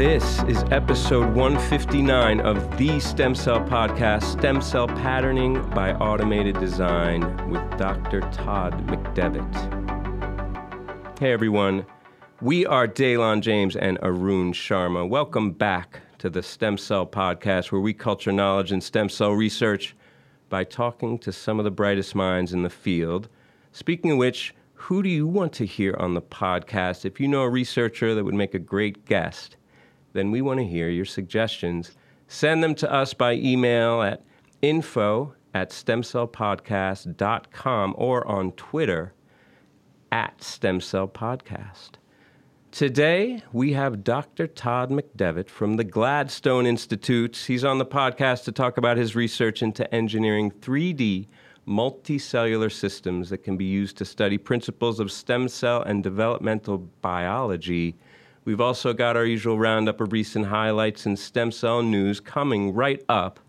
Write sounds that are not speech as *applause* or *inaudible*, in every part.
This is episode 159 of the Stem Cell Podcast, Stem Cell Patterning by Automated Design with Dr. Todd McDevitt. Hey everyone, we are Daylon James and Arun Sharma. Welcome back to the Stem Cell Podcast, where we culture knowledge in stem cell research by talking to some of the brightest minds in the field. Speaking of which, who do you want to hear on the podcast? If you know a researcher that would make a great guest, then we want to hear your suggestions. Send them to us by email at info at stemcellpodcast.com or on Twitter at stemcellpodcast. Today, we have Dr. Todd McDevitt from the Gladstone Institute. He's on the podcast to talk about his research into engineering 3D multicellular systems that can be used to study principles of stem cell and developmental biology We've also got our usual roundup of recent highlights and stem cell news coming right up.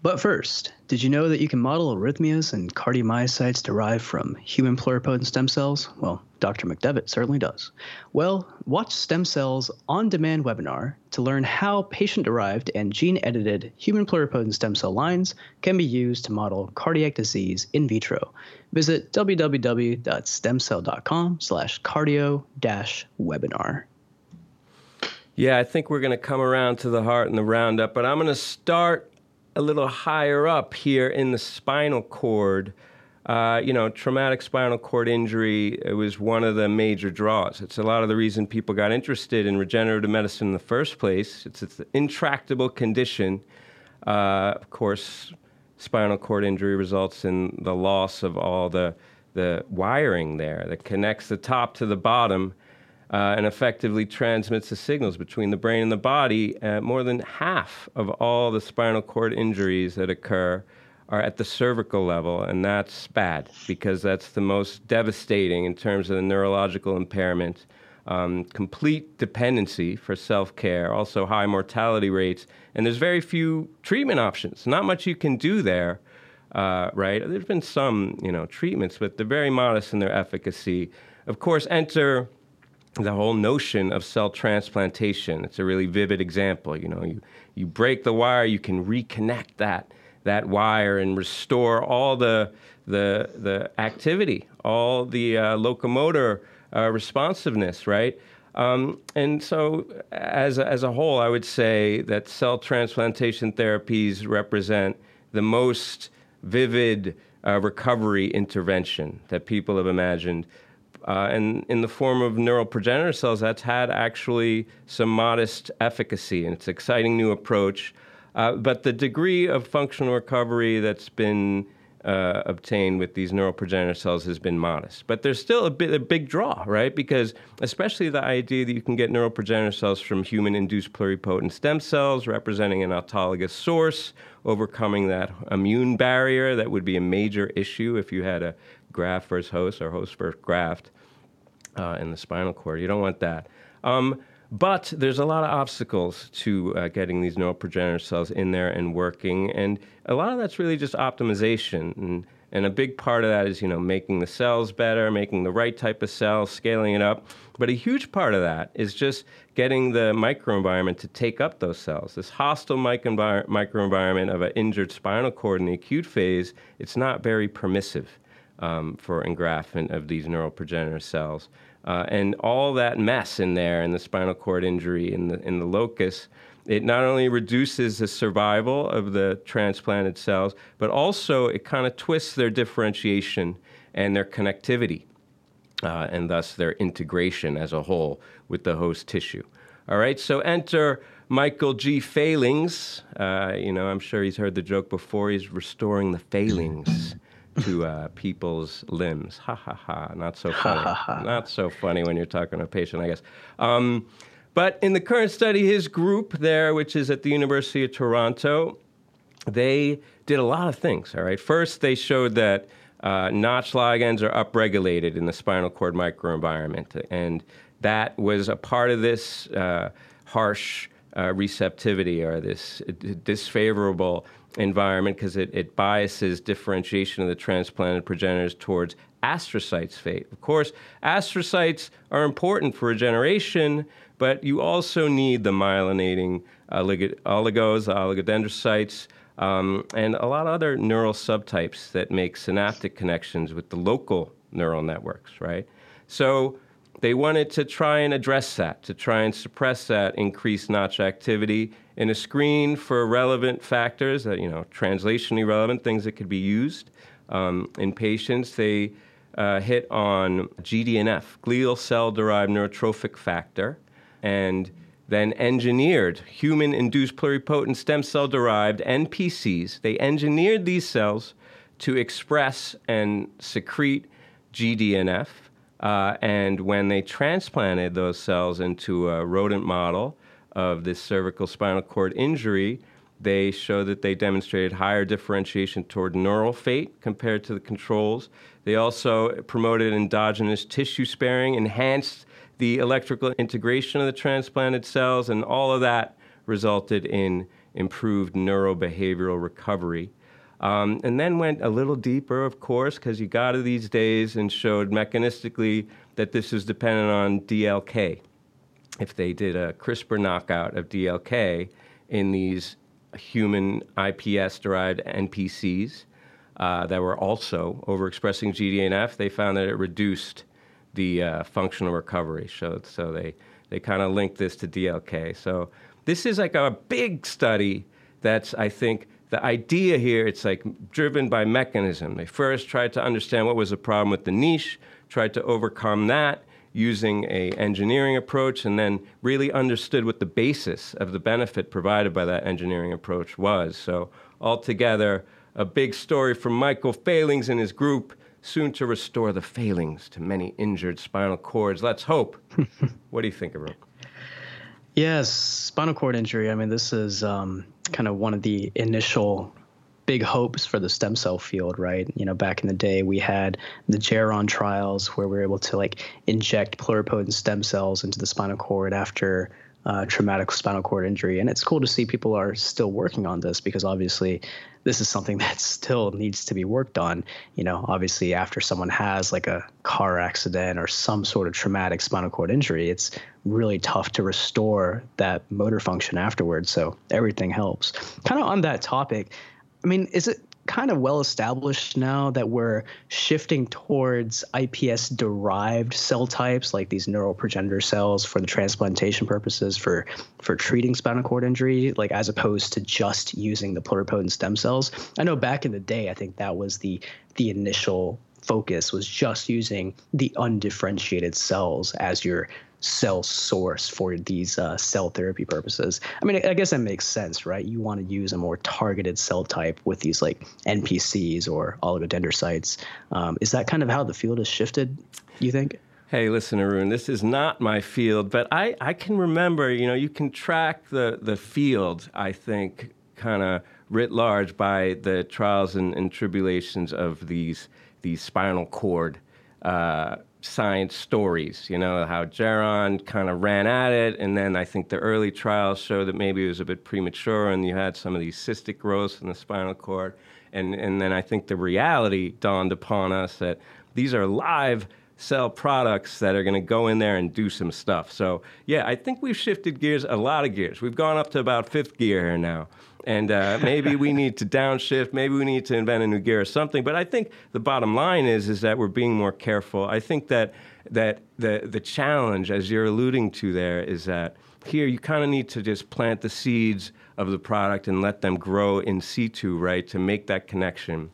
But first, did you know that you can model arrhythmias and cardiomyocytes derived from human pluripotent stem cells? Well, Dr. McDevitt certainly does. Well, watch Stem Cells On Demand webinar to learn how patient derived and gene edited human pluripotent stem cell lines can be used to model cardiac disease in vitro. Visit www.stemcell.com slash cardio webinar. Yeah, I think we're going to come around to the heart and the roundup, but I'm going to start a little higher up here in the spinal cord. Uh, you know, traumatic spinal cord injury was one of the major draws. It's a lot of the reason people got interested in regenerative medicine in the first place. It's, it's an intractable condition. Uh, of course, spinal cord injury results in the loss of all the, the wiring there that connects the top to the bottom uh, and effectively transmits the signals between the brain and the body. Uh, more than half of all the spinal cord injuries that occur are at the cervical level, and that's bad because that's the most devastating in terms of the neurological impairment. Um, complete dependency for self care, also high mortality rates, and there's very few treatment options. Not much you can do there, uh, right? There's been some, you know, treatments, but they're very modest in their efficacy. Of course, enter the whole notion of cell transplantation. It's a really vivid example. You know, you, you break the wire, you can reconnect that that wire and restore all the the the activity, all the uh, locomotor uh, responsiveness, right? Um, and so, as a, as a whole, I would say that cell transplantation therapies represent the most vivid uh, recovery intervention that people have imagined uh, and in the form of neural progenitor cells, that's had actually some modest efficacy, and it's an exciting new approach. Uh, but the degree of functional recovery that's been uh, obtained with these neural progenitor cells has been modest. But there's still a, bit, a big draw, right? Because especially the idea that you can get neural progenitor cells from human induced pluripotent stem cells representing an autologous source, overcoming that immune barrier that would be a major issue if you had a graft versus host or host versus graft uh, in the spinal cord. You don't want that. Um, but there's a lot of obstacles to uh, getting these neural progenitor cells in there and working, and a lot of that's really just optimization. And, and a big part of that is, you know, making the cells better, making the right type of cells, scaling it up. But a huge part of that is just getting the microenvironment to take up those cells. This hostile microenvironment of an injured spinal cord in the acute phase, it's not very permissive um, for engraftment of these neural progenitor cells. Uh, and all that mess in there, in the spinal cord injury, in the, in the locus, it not only reduces the survival of the transplanted cells, but also it kind of twists their differentiation and their connectivity, uh, and thus their integration as a whole with the host tissue. All right, so enter Michael G. Fehlings. Uh, you know, I'm sure he's heard the joke before. He's restoring the failings to uh, people's limbs. Ha ha ha! Not so funny. Not so funny when you're talking to a patient, I guess. Um, but in the current study, his group there, which is at the University of Toronto, they did a lot of things. All right. First, they showed that uh, Notch ligands are upregulated in the spinal cord microenvironment, and that was a part of this uh, harsh uh, receptivity or this disfavorable environment because it, it biases differentiation of the transplanted progenitors towards astrocytes fate. Of course, astrocytes are important for regeneration, but you also need the myelinating oligos, oligodendrocytes, um, and a lot of other neural subtypes that make synaptic connections with the local neural networks, right? So they wanted to try and address that, to try and suppress that increased notch activity in a screen for relevant factors, that, you know, translationally relevant things that could be used um, in patients. They uh, hit on GDNF, glial cell derived neurotrophic factor, and then engineered human induced pluripotent stem cell derived NPCs. They engineered these cells to express and secrete GDNF. Uh, and when they transplanted those cells into a rodent model of this cervical spinal cord injury, they show that they demonstrated higher differentiation toward neural fate compared to the controls. They also promoted endogenous tissue sparing, enhanced the electrical integration of the transplanted cells, and all of that resulted in improved neurobehavioral recovery. Um, and then went a little deeper, of course, because you got to these days and showed mechanistically that this is dependent on DLK. If they did a CRISPR knockout of DLK in these human iPS derived NPCs uh, that were also overexpressing GDNF, they found that it reduced the uh, functional recovery. So, so they, they kind of linked this to DLK. So this is like a big study that's, I think, the idea here, it's like driven by mechanism. They first tried to understand what was the problem with the niche, tried to overcome that using a engineering approach, and then really understood what the basis of the benefit provided by that engineering approach was. So altogether, a big story from Michael Fehlings and his group, soon to restore the failings to many injured spinal cords. Let's hope. *laughs* what do you think, Arun? Yes, spinal cord injury. I mean, this is um, kind of one of the initial big hopes for the stem cell field, right? You know, back in the day, we had the Geron trials where we were able to like inject pluripotent stem cells into the spinal cord after uh, traumatic spinal cord injury. And it's cool to see people are still working on this because obviously this is something *laughs* that still needs to be worked on. You know, obviously after someone has like a car accident or some sort of traumatic spinal cord injury, it's really tough to restore that motor function afterwards. So everything helps. Kind of on that topic, I mean, is it kind of well established now that we're shifting towards iPS derived cell types like these neural progenitor cells for the transplantation purposes for for treating spinal cord injury like as opposed to just using the pluripotent stem cells. I know back in the day I think that was the the initial focus was just using the undifferentiated cells as your cell source for these uh, cell therapy purposes. I mean, I guess that makes sense, right? You want to use a more targeted cell type with these like NPCs or oligodendrocytes. Um, is that kind of how the field has shifted? You think? Hey, listen, Arun, this is not my field, but I, I can remember, you know, you can track the, the field, I think, kind of writ large by the trials and, and, tribulations of these, these spinal cord uh, science stories, you know, how Geron kind of ran at it, and then I think the early trials show that maybe it was a bit premature, and you had some of these cystic growths in the spinal cord, and and then I think the reality dawned upon us that these are live cell products that are going to go in there and do some stuff. So yeah, I think we've shifted gears a lot of gears. We've gone up to about fifth gear here now and uh, maybe we need to downshift. Maybe we need to invent a new gear or something. But I think the bottom line is is that we're being more careful. I think that that the the challenge, as you're alluding to there, is that here you kind of need to just plant the seeds of the product and let them grow in situ, right, to make that connection,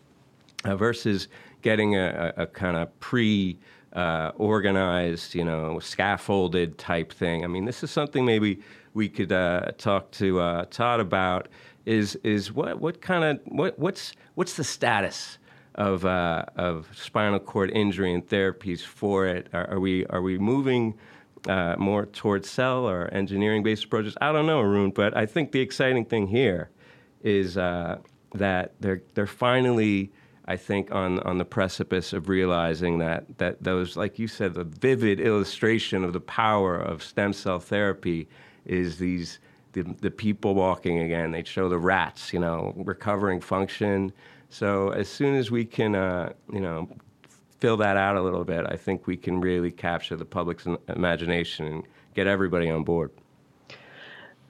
uh, versus getting a, a, a kind of pre. Uh, organized, you know, scaffolded type thing. I mean, this is something maybe we could uh, talk to uh, Todd about is is what what kind of what what's what's the status of uh, of spinal cord injury and therapies for it? Are, are we are we moving uh, more towards cell or engineering based approaches? I don't know, Arun, but I think the exciting thing here is uh, that they're they're finally. I think on, on the precipice of realizing that that those, like you said, the vivid illustration of the power of stem cell therapy is these the, the people walking again. They'd show the rats, you know, recovering function. So as soon as we can, uh, you know, fill that out a little bit, I think we can really capture the public's imagination and get everybody on board.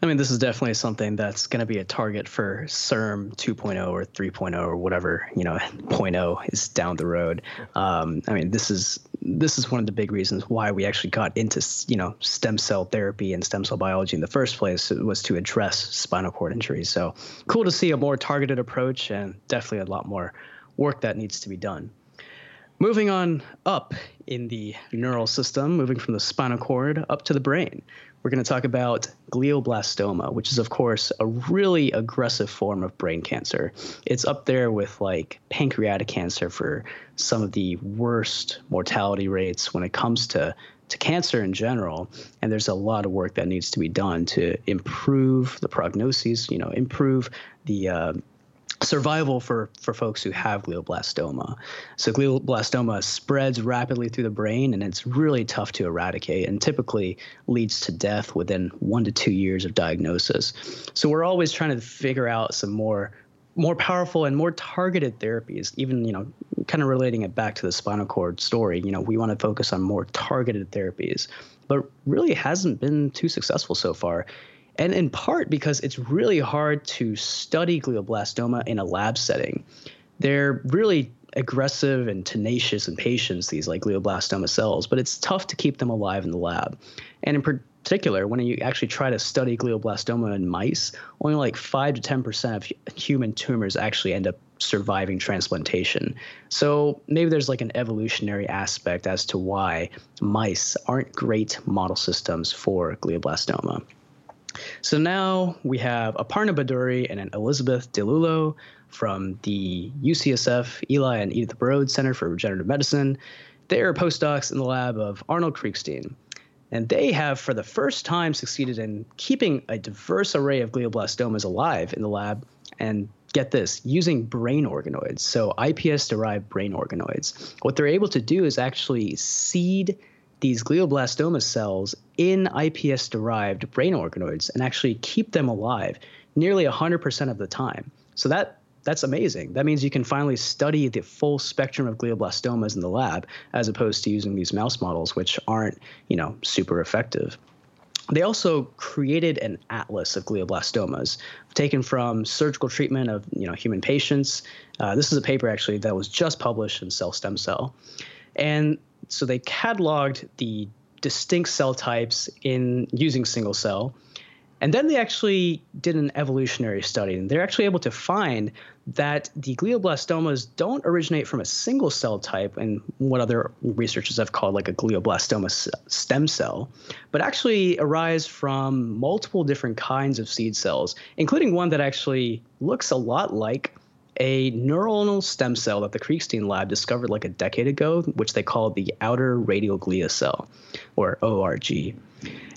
I mean, this is definitely something that's going to be a target for CIRM 2.0 or 3.0 or whatever you know *laughs* 0.0 is down the road. Um, I mean, this is this is one of the big reasons why we actually got into you know stem cell therapy and stem cell biology in the first place was to address spinal cord injuries. So cool to see a more targeted approach and definitely a lot more work that needs to be done. Moving on up in the neural system, moving from the spinal cord up to the brain, we're going to talk about glioblastoma, which is, of course, a really aggressive form of brain cancer. It's up there with like pancreatic cancer for some of the worst mortality rates when it comes to to cancer in general and there's a lot of work that needs to be done to improve the prognoses you know improve the uh, survival for for folks who have glioblastoma. So glioblastoma spreads rapidly through the brain and it's really tough to eradicate and typically leads to death within 1 to 2 years of diagnosis. So we're always trying to figure out some more more powerful and more targeted therapies even you know kind of relating it back to the spinal cord story you know we want to focus on more targeted therapies but really hasn't been too successful so far and in part because it's really hard to study glioblastoma in a lab setting. They're really aggressive and tenacious in patients, these like glioblastoma cells, but it's tough to keep them alive in the lab. And in particular, when you actually try to study glioblastoma in mice, only like 5 to 10% of human tumors actually end up surviving transplantation. So maybe there's like an evolutionary aspect as to why mice aren't great model systems for glioblastoma. So now we have Aparna Bhaduri and an Elizabeth Di Lullo from the UCSF Eli and Edith Broad Center for Regenerative Medicine. They are postdocs in the lab of Arnold Kriegstein. And they have, for the first time, succeeded in keeping a diverse array of glioblastomas alive in the lab. And get this, using brain organoids, so iPS derived brain organoids. What they're able to do is actually seed these glioblastoma cells in iPS derived brain organoids and actually keep them alive nearly 100% of the time. So that that's amazing. That means you can finally study the full spectrum of glioblastomas in the lab as opposed to using these mouse models which aren't, you know, super effective. They also created an atlas of glioblastomas taken from surgical treatment of you know human patients. Uh, this is a paper actually that was just published in Cell Stem Cell, and so they cataloged the distinct cell types in using single cell. And then they actually did an evolutionary study, and they're actually able to find that the glioblastomas don't originate from a single cell type, and what other researchers have called like a glioblastoma stem cell, but actually arise from multiple different kinds of seed cells, including one that actually looks a lot like a neuronal stem cell that the Kriegstein lab discovered like a decade ago, which they call the outer radial glia cell, or ORG.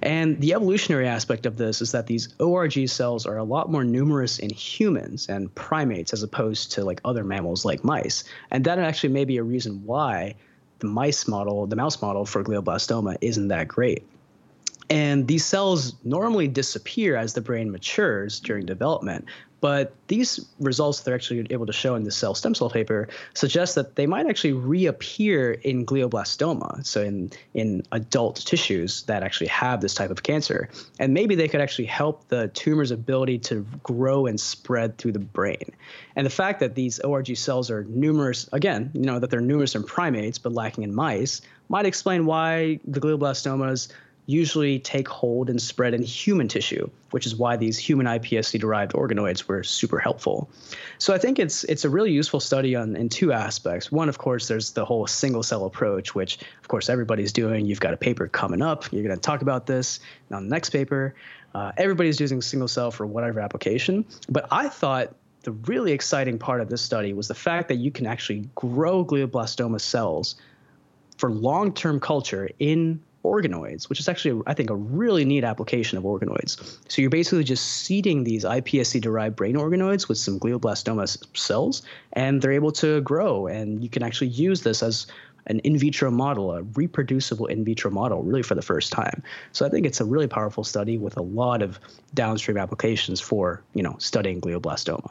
And the evolutionary aspect of this is that these ORG cells are a lot more numerous in humans and primates as opposed to like other mammals like mice. And that actually may be a reason why the mice model, the mouse model for glioblastoma isn't that great. And these cells normally disappear as the brain matures during development, but these results they're actually able to show in the cell stem cell paper suggest that they might actually reappear in glioblastoma, so in in adult tissues that actually have this type of cancer, and maybe they could actually help the tumor's ability to grow and spread through the brain. And the fact that these ORG cells are numerous, again, you know that they're numerous in primates but lacking in mice, might explain why the glioblastomas usually take hold and spread in human tissue, which is why these human iPSC derived organoids were super helpful. So I think it's it's a really useful study on in two aspects. One, of course, there's the whole single cell approach, which of course everybody's doing. You've got a paper coming up. You're going to talk about this on the next paper. Uh, everybody's using single cell for whatever application. But I thought the really exciting part of this study was the fact that you can actually grow glioblastoma cells for long-term culture in organoids, which is actually, I think, a really neat application of organoids. So you're basically just seeding these iPSC derived brain organoids with some glioblastoma cells, and they're able to grow. And you can actually use this as an in vitro model, a reproducible in vitro model, really for the first time. So I think it's a really powerful study with a lot of downstream applications for you know studying glioblastoma.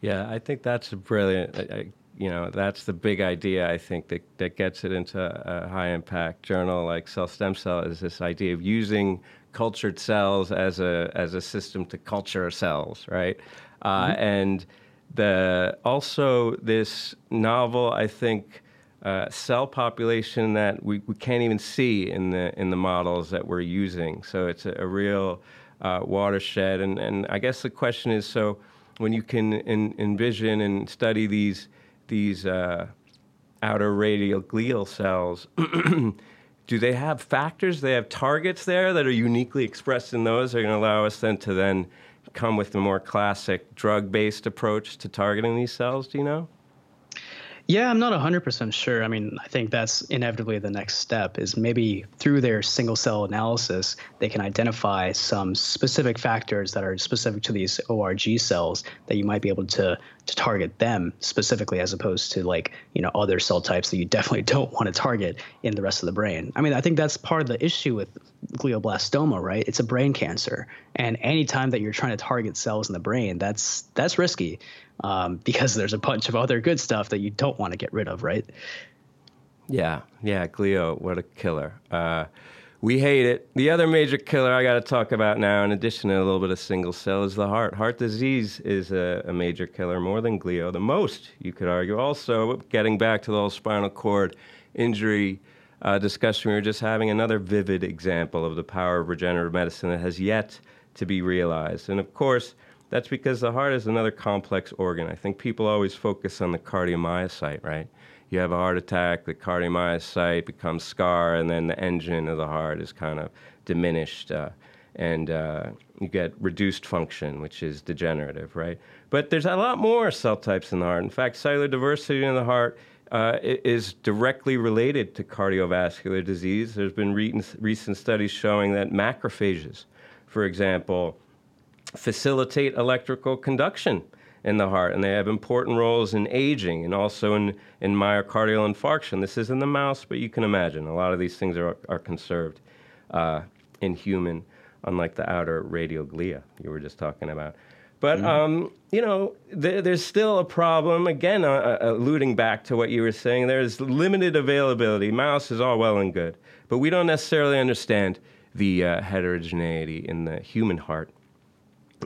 Yeah, I think that's brilliant. I, you know, that's the big idea. I think that that gets it into a high impact journal like Cell Stem Cell is this idea of using cultured cells as a as a system to culture cells, right? Uh, mm-hmm. And the also this novel, I think. Uh, cell population that we, we can't even see in the in the models that we're using. So it's a, a real uh, watershed. And, and I guess the question is so when you can in, envision and study these these uh, outer radial glial cells, *clears throat* do they have factors? They have targets there that are uniquely expressed in those. Are going to allow us then to then come with a more classic drug-based approach to targeting these cells. Do you know? Yeah, I'm not 100% sure. I mean, I think that's inevitably the next step is maybe through their single cell analysis, they can identify some specific factors that are specific to these ORG cells that you might be able to to target them specifically as opposed to like, you know, other cell types that you definitely *laughs* don't want to target in the rest of the brain. I mean, I think that's part of the issue with glioblastoma, right? It's a brain cancer. And anytime that you're trying to target cells in the brain, that's that's risky um, because there's a bunch of other good stuff that you don't want to get rid of, right? Yeah, yeah, glio, what a killer. Uh, we hate it. The other major killer I got to talk about now, in addition to a little bit of single cell, is the heart. Heart disease is a, a major killer, more than glio, the most, you could argue. Also, getting back to the whole spinal cord injury uh, discussion we were just having, another vivid example of the power of regenerative medicine that has yet to be realized. And of course, that's because the heart is another complex organ. I think people always focus on the cardiomyocyte, right? You have a heart attack, the cardiomyocyte becomes scar, and then the engine of the heart is kind of diminished, uh, and uh, you get reduced function, which is degenerative, right? But there's a lot more cell types in the heart. In fact, cellular diversity in the heart uh, is directly related to cardiovascular disease. There's been re- recent studies showing that macrophages, for example, facilitate electrical conduction in the heart, and they have important roles in aging and also in, in myocardial infarction. This is in the mouse, but you can imagine a lot of these things are, are conserved uh, in human, unlike the outer radial glia you were just talking about. But mm-hmm. um, you know, th- there's still a problem. Again, uh, uh, alluding back to what you were saying, there's limited availability. Mouse is all well and good, but we don't necessarily understand the uh, heterogeneity in the human heart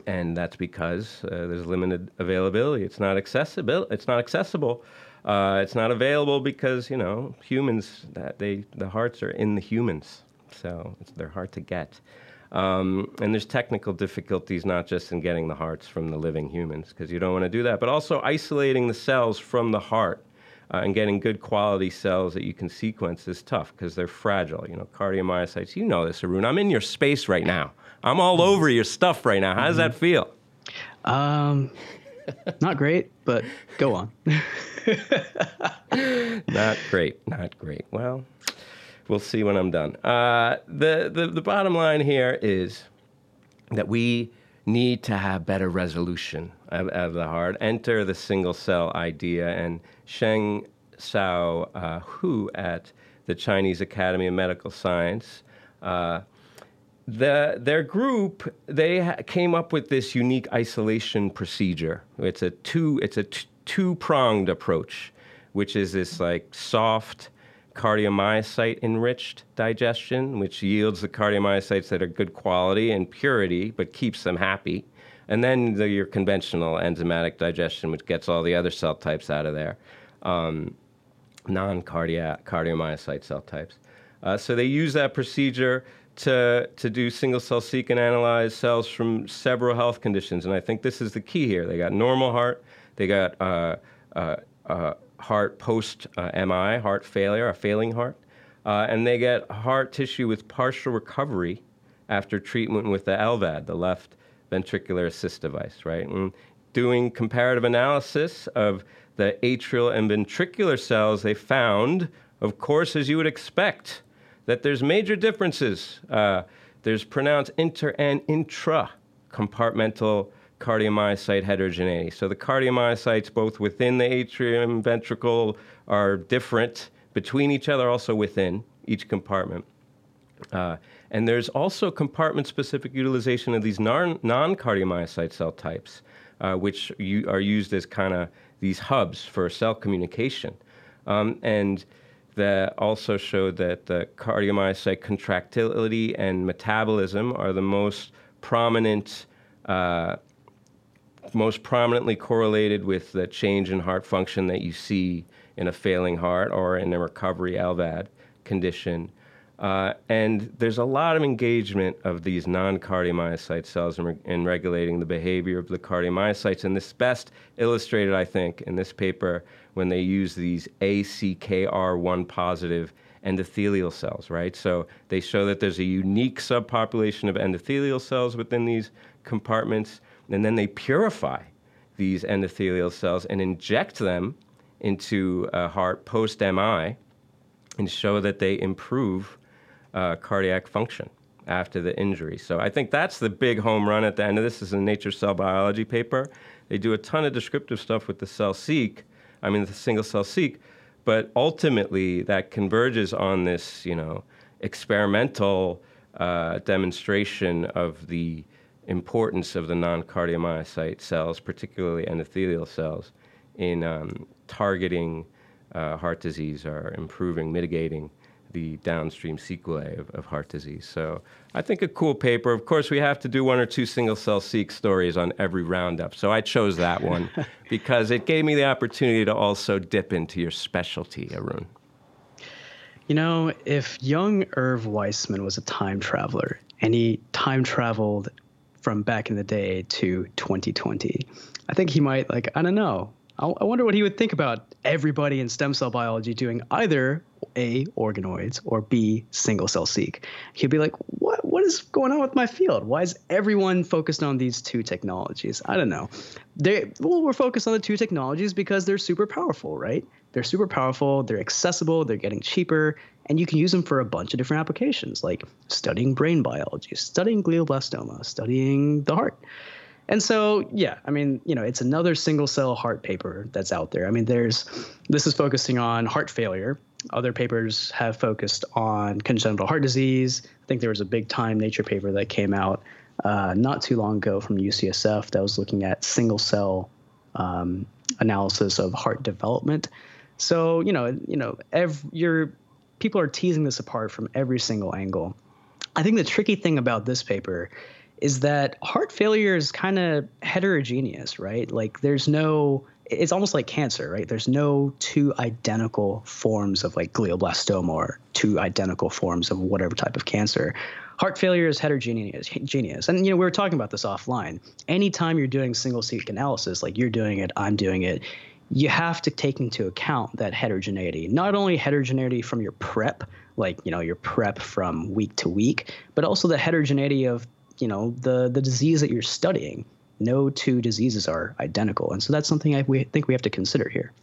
and that's because uh, there's limited availability. It's not accessible. It's not accessible. Uh, it's not available because you know humans that they the hearts are in the humans, so they're hard to get. Um, and there's technical difficulties not just in getting the hearts from the living humans because you don't want to do that, but also isolating the cells from the heart. Uh, and getting good quality cells that you can sequence is tough because they're fragile. You know, cardiomyocytes. You know this, Arun. I'm in your space right now. I'm all over your stuff right now. How does that mm-hmm. feel? Um, not great, but go on. *laughs* not great. Not great. Well, we'll see when I'm done. Uh, the, the the bottom line here is that we need to have better resolution of, of the heart. Enter the single cell idea, and Sheng Xiao uh, Hu at the Chinese Academy of Medical Science. Uh, the, their group they ha- came up with this unique isolation procedure. It's a two it's a t- two pronged approach, which is this like soft cardiomyocyte enriched digestion, which yields the cardiomyocytes that are good quality and purity, but keeps them happy. And then the, your conventional enzymatic digestion, which gets all the other cell types out of there, um, non cardiac cardiomyocyte cell types. Uh, so they use that procedure to, to do single cell seq and analyze cells from several health conditions. And I think this is the key here. They got normal heart, they got uh, uh, uh, heart post uh, MI, heart failure, a failing heart, uh, and they get heart tissue with partial recovery after treatment with the LVAD, the left ventricular assist device, right? And doing comparative analysis of the atrial and ventricular cells, they found, of course, as you would expect, that there's major differences. Uh, there's pronounced inter and intra compartmental cardiomyocyte heterogeneity. So the cardiomyocytes, both within the atrium ventricle, are different between each other, also within each compartment. Uh, and there's also compartment specific utilization of these non cardiomyocyte cell types, uh, which you, are used as kind of these hubs for cell communication. Um, and that also showed that the cardiomyocyte contractility and metabolism are the most prominent, uh, most prominently correlated with the change in heart function that you see in a failing heart or in a recovery LVAD condition. Uh, and there's a lot of engagement of these non-cardiomyocyte cells in, re- in, regulating the behavior of the cardiomyocytes. And this is best illustrated, I think, in this paper when they use these ACKR1 positive endothelial cells, right? So they show that there's a unique subpopulation of endothelial cells within these compartments, and then they purify these endothelial cells and inject them into a heart post MI and show that they improve uh, cardiac function after the injury. So I think that's the big home run at the end of this. this is a Nature Cell Biology paper. They do a ton of descriptive stuff with the cell-seq, I mean the single cell-seq, but ultimately that converges on this, you know, experimental uh, demonstration of the importance of the non-cardiomyocyte cells, particularly endothelial cells, in um, targeting uh, heart disease or improving, mitigating the downstream sequelae of, of, heart disease. So I think a cool paper. Of course, we have to do one or two single cell seq stories on every roundup. So I chose that one *laughs* because it gave me the opportunity to also dip into your specialty, Arun. You know, if young Irv Weissman was a time traveler and he time traveled from back in the day to 2020, I think he might, like, I don't know, I wonder what he would think about everybody in stem cell biology doing either A, organoids, or B, single cell seq. He'd be like, what, what is going on with my field? Why is everyone focused on these two technologies? I don't know. They, well, we're focused on the two technologies because they're super powerful, right? They're super powerful, they're accessible, they're getting cheaper, and you can use them for a bunch of different applications like studying brain biology, studying glioblastoma, studying the heart. And so, yeah, I mean, you know, it's another single cell heart paper that's out there. I mean, there's this is focusing on heart failure. Other papers have focused on congenital heart disease. I think there was a big time Nature paper that came out uh, not too long ago from UCSF that was looking at single cell um, analysis of heart development. So, you know, you know, every, your people are teasing this apart from every single angle. I think the tricky thing about this paper is that heart failure is kind of heterogeneous, right? Like there's no it's almost like cancer, right? There's no two identical forms of like glioblastoma or two identical forms of whatever type of cancer. Heart failure is heterogeneous. And you know, we were talking about this offline. Anytime you're doing single seq analysis, like you're doing it, I'm doing it, you have to take into account that heterogeneity. Not only heterogeneity from your prep, like you know your prep from week to week, but also the heterogeneity of you know the the disease that you're studying. No two diseases are identical, and so that's something I we think we have to consider here.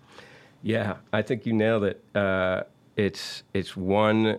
Yeah, I think you nailed it. Uh, it's it's one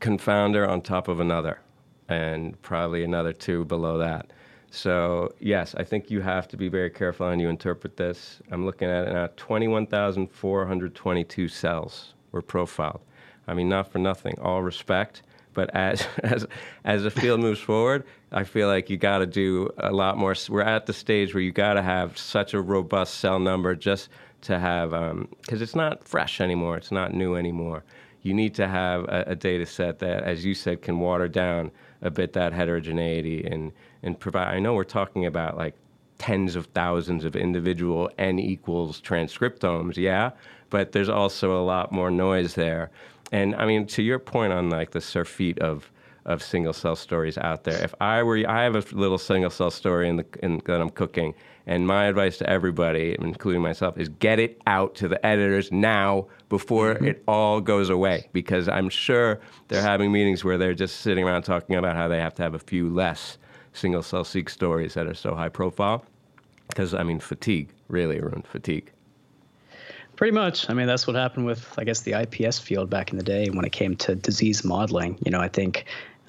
confounder on top of another, and probably another two below that. So yes, I think you have to be very careful how you interpret this. I'm looking at it now. Twenty-one thousand four hundred twenty-two cells were profiled. I mean, not for nothing. All respect. But as *laughs* as as the field moves forward, I feel like you got to do a lot more. We're at the stage where you got to have such a robust cell number just to have because um, it's not fresh anymore. It's not new anymore. You need to have a, a data set that, as you said, can water down a bit that heterogeneity and and provide. I know we're talking about like tens of thousands of individual n equals transcriptomes, yeah, but there's also a lot more noise there. And I mean, to your point on like the surfeit of of single cell stories out there. If I were, I have a little single cell story in the in, that I'm cooking, and my advice to everybody, including myself, is get it out to the editors now before mm-hmm. it all goes away. Because I'm sure they're having meetings where they're just sitting around talking about how they have to have a few less single cell seq stories that are so high profile. Because I mean, fatigue really around fatigue. Pretty much. I mean, that's what happened with, I guess, the IPS field back in the day when it came to disease modeling. You know, I think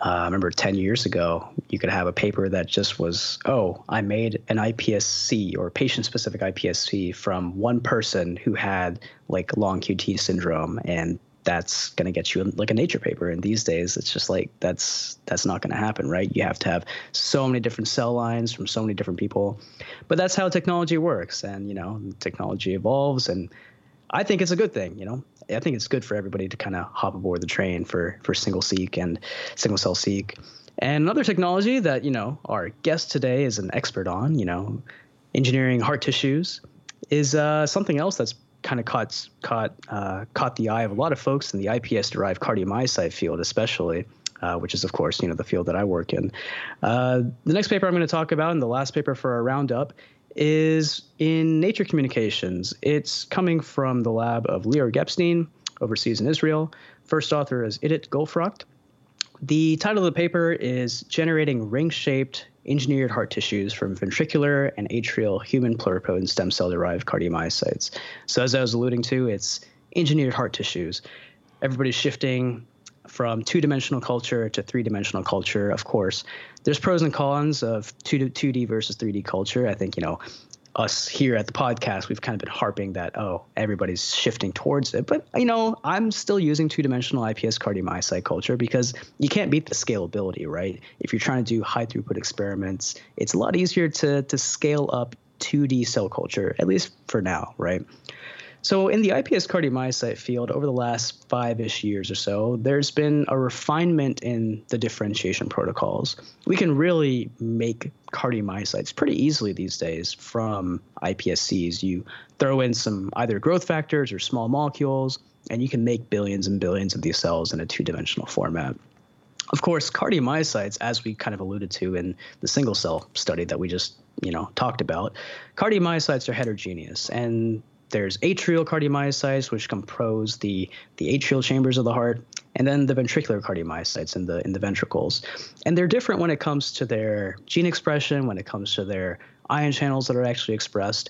uh, I remember 10 years ago, you could have a paper that just was, oh, I made an iPSC or patient specific iPSC from one person who had like long QT syndrome. And that's going to get you like a nature paper and these days it's just like that's that's not going to happen right you have to have so many different cell lines from so many different people but that's how technology works and you know technology evolves and i think it's a good thing you know i think it's good for everybody to kind of hop aboard the train for for single seq and single cell seq. and another technology that you know our guest today is an expert on you know engineering heart tissues is uh, something else that's kind of caught caught uh, caught the eye of a lot of folks in the iPS-derived cardiomyocyte field, especially. Uh, which is, of course, you know the field that I work in. Uh, the next paper I'm going to talk about, and the last paper for our roundup, is in Nature Communications. It's coming from the lab of Lior Gepstein, overseas in Israel. First author is Idit Goldfracht. The title of the paper is Generating Ring Shaped Engineered Heart Tissues from Ventricular and Atrial Human Pluripotent Stem Cell Derived Cardiomyocytes. So, as I was alluding to, it's engineered heart tissues. Everybody's shifting from two dimensional culture to three dimensional culture, of course. There's pros and cons of 2 2D versus 3D culture. I think, you know, us here at the podcast, we've kind of been harping that, oh, everybody's shifting towards it. But, you know, I'm still using two dimensional iPS cardiomyocyte culture because you can't beat the scalability, right? If you're trying to do high throughput experiments, it's a lot easier to, to scale up 2D cell culture, at least for now, right? So, in the iPS cardiomyocyte field, over the last five ish years or so, there's been a refinement in the differentiation protocols. We can really make cardiomyocytes pretty easily these days from iPSCs. You throw in some either growth factors or small molecules, and you can make billions and billions of these cells in a two dimensional format. Of course, cardiomyocytes, as we kind of alluded to in the single cell study that we just you know talked about, cardiomyocytes are heterogeneous and there's atrial cardiomyocytes, which compose the the atrial chambers of the heart, and then the ventricular cardiomyocytes in the in the ventricles. And they're different when it comes to their gene expression, when it comes to their ion channels that are actually expressed.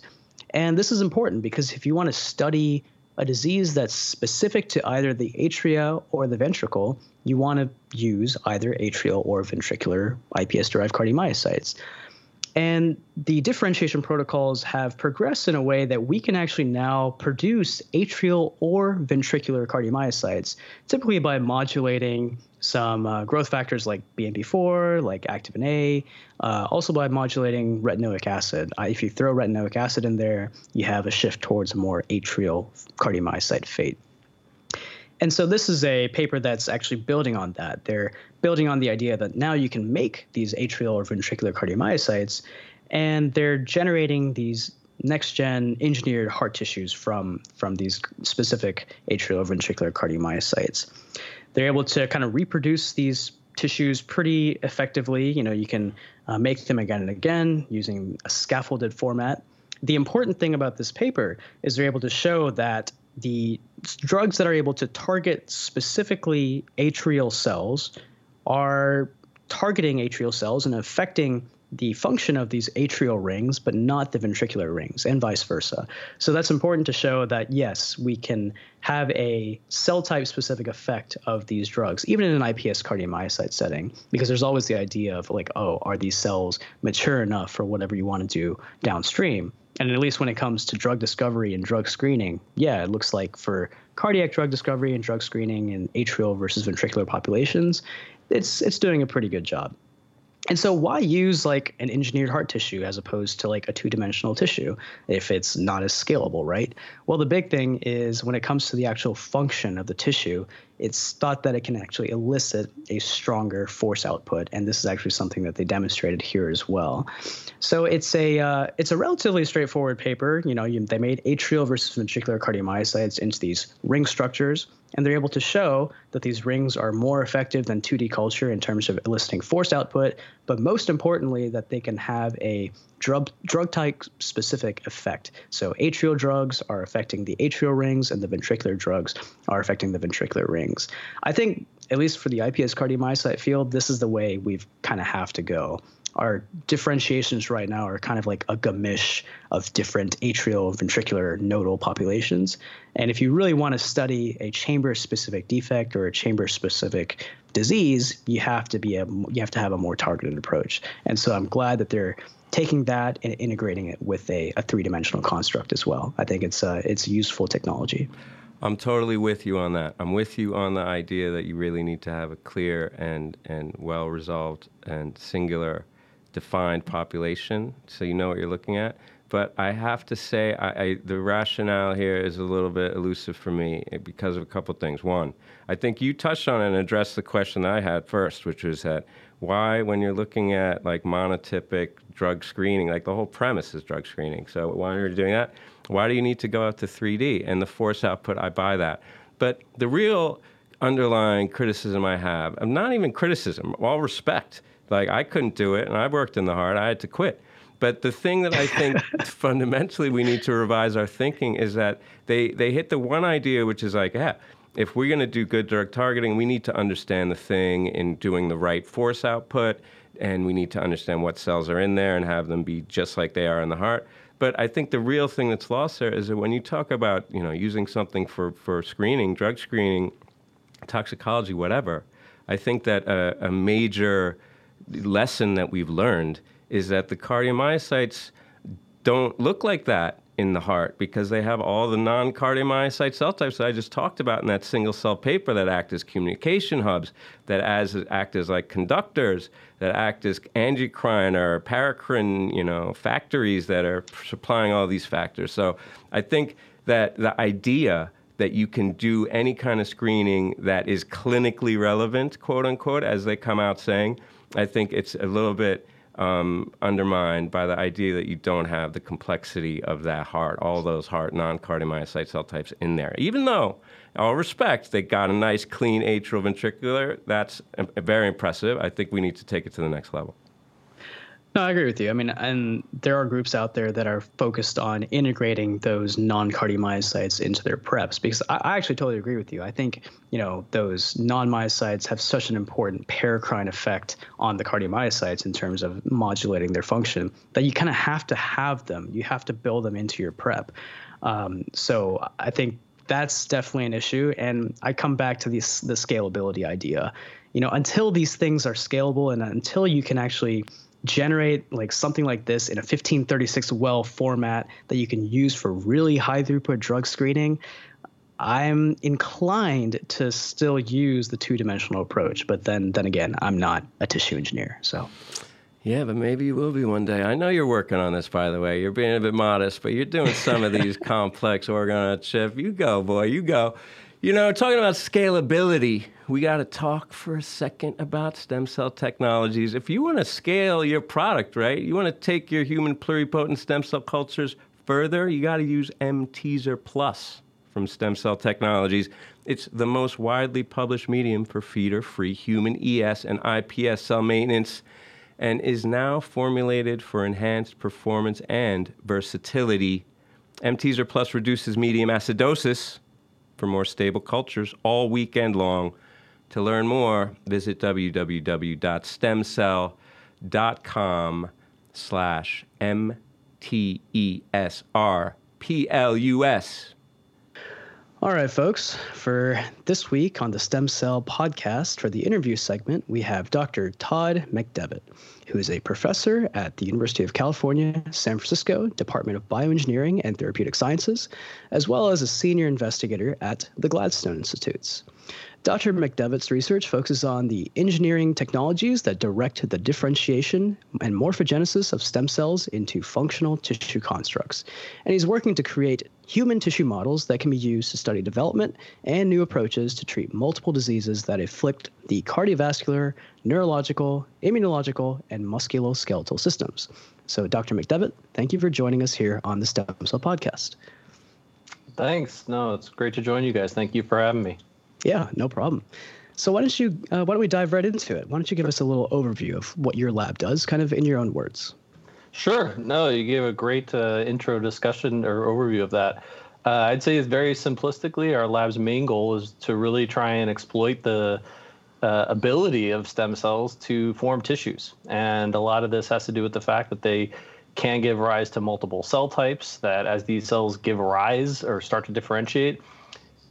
And this is important because if you want to study a disease that's specific to either the atria or the ventricle, you want to use either atrial or ventricular iPS derived cardiomyocytes. And the differentiation protocols have progressed in a way that we can actually now produce atrial or ventricular cardiomyocytes, typically by modulating some uh, growth factors like BMP4, like activin A, uh, also by modulating retinoic acid. Uh, if you throw retinoic acid in there, you have a shift towards a more atrial cardiomyocyte fate. And so this is a paper that's actually building on that. They're building on the idea that now you can make these atrial or ventricular cardiomyocytes, and they're generating these next gen engineered heart tissues from from these specific atrial or ventricular cardiomyocytes. They're able to kind of reproduce these tissues pretty effectively. You know, you can uh, make them again and again using a scaffolded format. The important thing about this paper is they're able to show that the drugs that are able to target specifically atrial cells are targeting atrial cells and affecting the function of these atrial rings, but not the ventricular rings, and vice versa. So that's important to show that yes, we can have a cell type specific effect of these drugs, even in an iPS cardiomyocyte setting, because there's always the idea of like, oh, are these cells mature enough for whatever you want to do downstream? And at least when it comes to drug discovery and drug screening, yeah, it looks like for cardiac drug discovery and drug screening in atrial versus ventricular populations, it's it's doing a pretty good job. And so why use like an engineered heart tissue as opposed to like a two-dimensional tissue if it's not as scalable, right? Well, the big thing is when it comes to the actual function of the tissue, it's thought that it can actually elicit a stronger force output, and this is actually something that they demonstrated here as well. So it's a uh, it's a relatively straightforward paper. You know, you, they made atrial versus ventricular cardiomyocytes into these ring structures and they're able to show that these rings are more effective than 2D culture in terms of eliciting force output, but most importantly, that they can have a drug drug type specific effect. So atrial drugs are affecting the atrial rings, and the ventricular drugs are affecting the ventricular rings. I think, at least for the iPS cardiomyocyte field, this is the way we've kind of have to go our differentiations right now are kind of like a gamish of different atrial ventricular nodal populations. And if you really want to study a chamber specific defect or a chamber specific disease, you have to be a you have to have a more targeted approach. And so I'm glad that they're taking that and integrating it with a, a three dimensional construct as well. I think it's a, it's useful technology. I'm totally with you on that. I'm with you on the idea that you really need to have a clear and, and well resolved and singular defined population so you know what you're looking at. But I have to say, I, I, the rationale here is a little bit elusive for me eh, because of a couple things. One, I think you touched on and addressed the question that I had first, which was that why, when you're looking at like monotypic drug screening, like the whole premise is drug screening. So why are you doing that? Why do you need to go out to 3D? And the force output, I buy that. But the real underlying criticism I have, I'm not even criticism, all respect. Like I couldn't do it, and I worked in the heart. I had to quit. But the thing that I think *laughs* fundamentally we need to revise our thinking is that they, they hit the one idea, which is like, yeah, if we're going to do good direct targeting, we need to understand the thing in doing the right force output, and we need to understand what cells are in there and have them be just like they are in the heart. But I think the real thing that's lost there is that when you talk about you know using something for, for screening, drug screening, toxicology, whatever, I think that a, a major lesson that we've learned is that the cardiomyocytes don't look like that in the heart because they have all the non-cardiomyocyte cell types that I just talked about in that single cell paper that act as communication hubs, that as act as like conductors, that act as angiocrine or paracrine, you know, factories that are supplying all these factors. So I think that the idea that you can do any kind of screening that is clinically relevant, quote unquote, as they come out saying, I think it's a little bit um, undermined by the idea that you don't have the complexity of that heart, all those heart non-cardiomyocyte cell types in there. Even though, all respect, they got a nice clean atrial ventricular, that's very impressive. I think we need to take it to the next level. No, I agree with you. I mean, and there are groups out there that are focused on integrating those non-cardiomyocytes into their preps because I, I actually totally agree with you. I think you know those non-myocytes have such an important paracrine effect on the cardiomyocytes in terms of modulating their function that you kind of have to have them. You have to build them into your prep. Um, so I think that's definitely an issue. And I come back to this the scalability idea. You know, until these things are scalable and until you can actually generate like something like this in a 1536 well format that you can use for really high throughput drug screening, I'm inclined to still use the two-dimensional approach. But then then again, I'm not a tissue engineer, so. Yeah, but maybe you will be one day. I know you're working on this, by the way. You're being a bit modest, but you're doing some of these *laughs* complex organ on a chip. You go, boy, you go. You know, talking about scalability, we got to talk for a second about stem cell technologies. If you want to scale your product, right, you want to take your human pluripotent stem cell cultures further, you got to use mTeSR Plus from Stem Cell Technologies. It's the most widely published medium for feeder free human ES and iPS cell maintenance and is now formulated for enhanced performance and versatility. mTeSR Plus reduces medium acidosis for more stable cultures all weekend long. To learn more, visit www.stemcell.com slash M-T-E-S-R-P-L-U-S. All right, folks. For this week on the Stem Cell podcast, for the interview segment, we have Dr. Todd McDevitt, who is a professor at the University of California, San Francisco Department of Bioengineering and Therapeutic Sciences, as well as a senior investigator at the Gladstone Institutes. Dr. McDevitt's research focuses on the engineering technologies that direct the differentiation and morphogenesis of stem cells into functional tissue constructs. And he's working to create human tissue models that can be used to study development and new approaches to treat multiple diseases that afflict the cardiovascular, neurological, immunological, and musculoskeletal systems. So, Dr. McDevitt, thank you for joining us here on the Stem Cell Podcast. Thanks. No, it's great to join you guys. Thank you for having me. Yeah, no problem. So why don't you uh, why don't we dive right into it? Why don't you give us a little overview of what your lab does, kind of in your own words? Sure. No, you gave a great uh, intro discussion or overview of that. Uh, I'd say very simplistically, our lab's main goal is to really try and exploit the uh, ability of stem cells to form tissues. And a lot of this has to do with the fact that they can give rise to multiple cell types, that as these cells give rise or start to differentiate,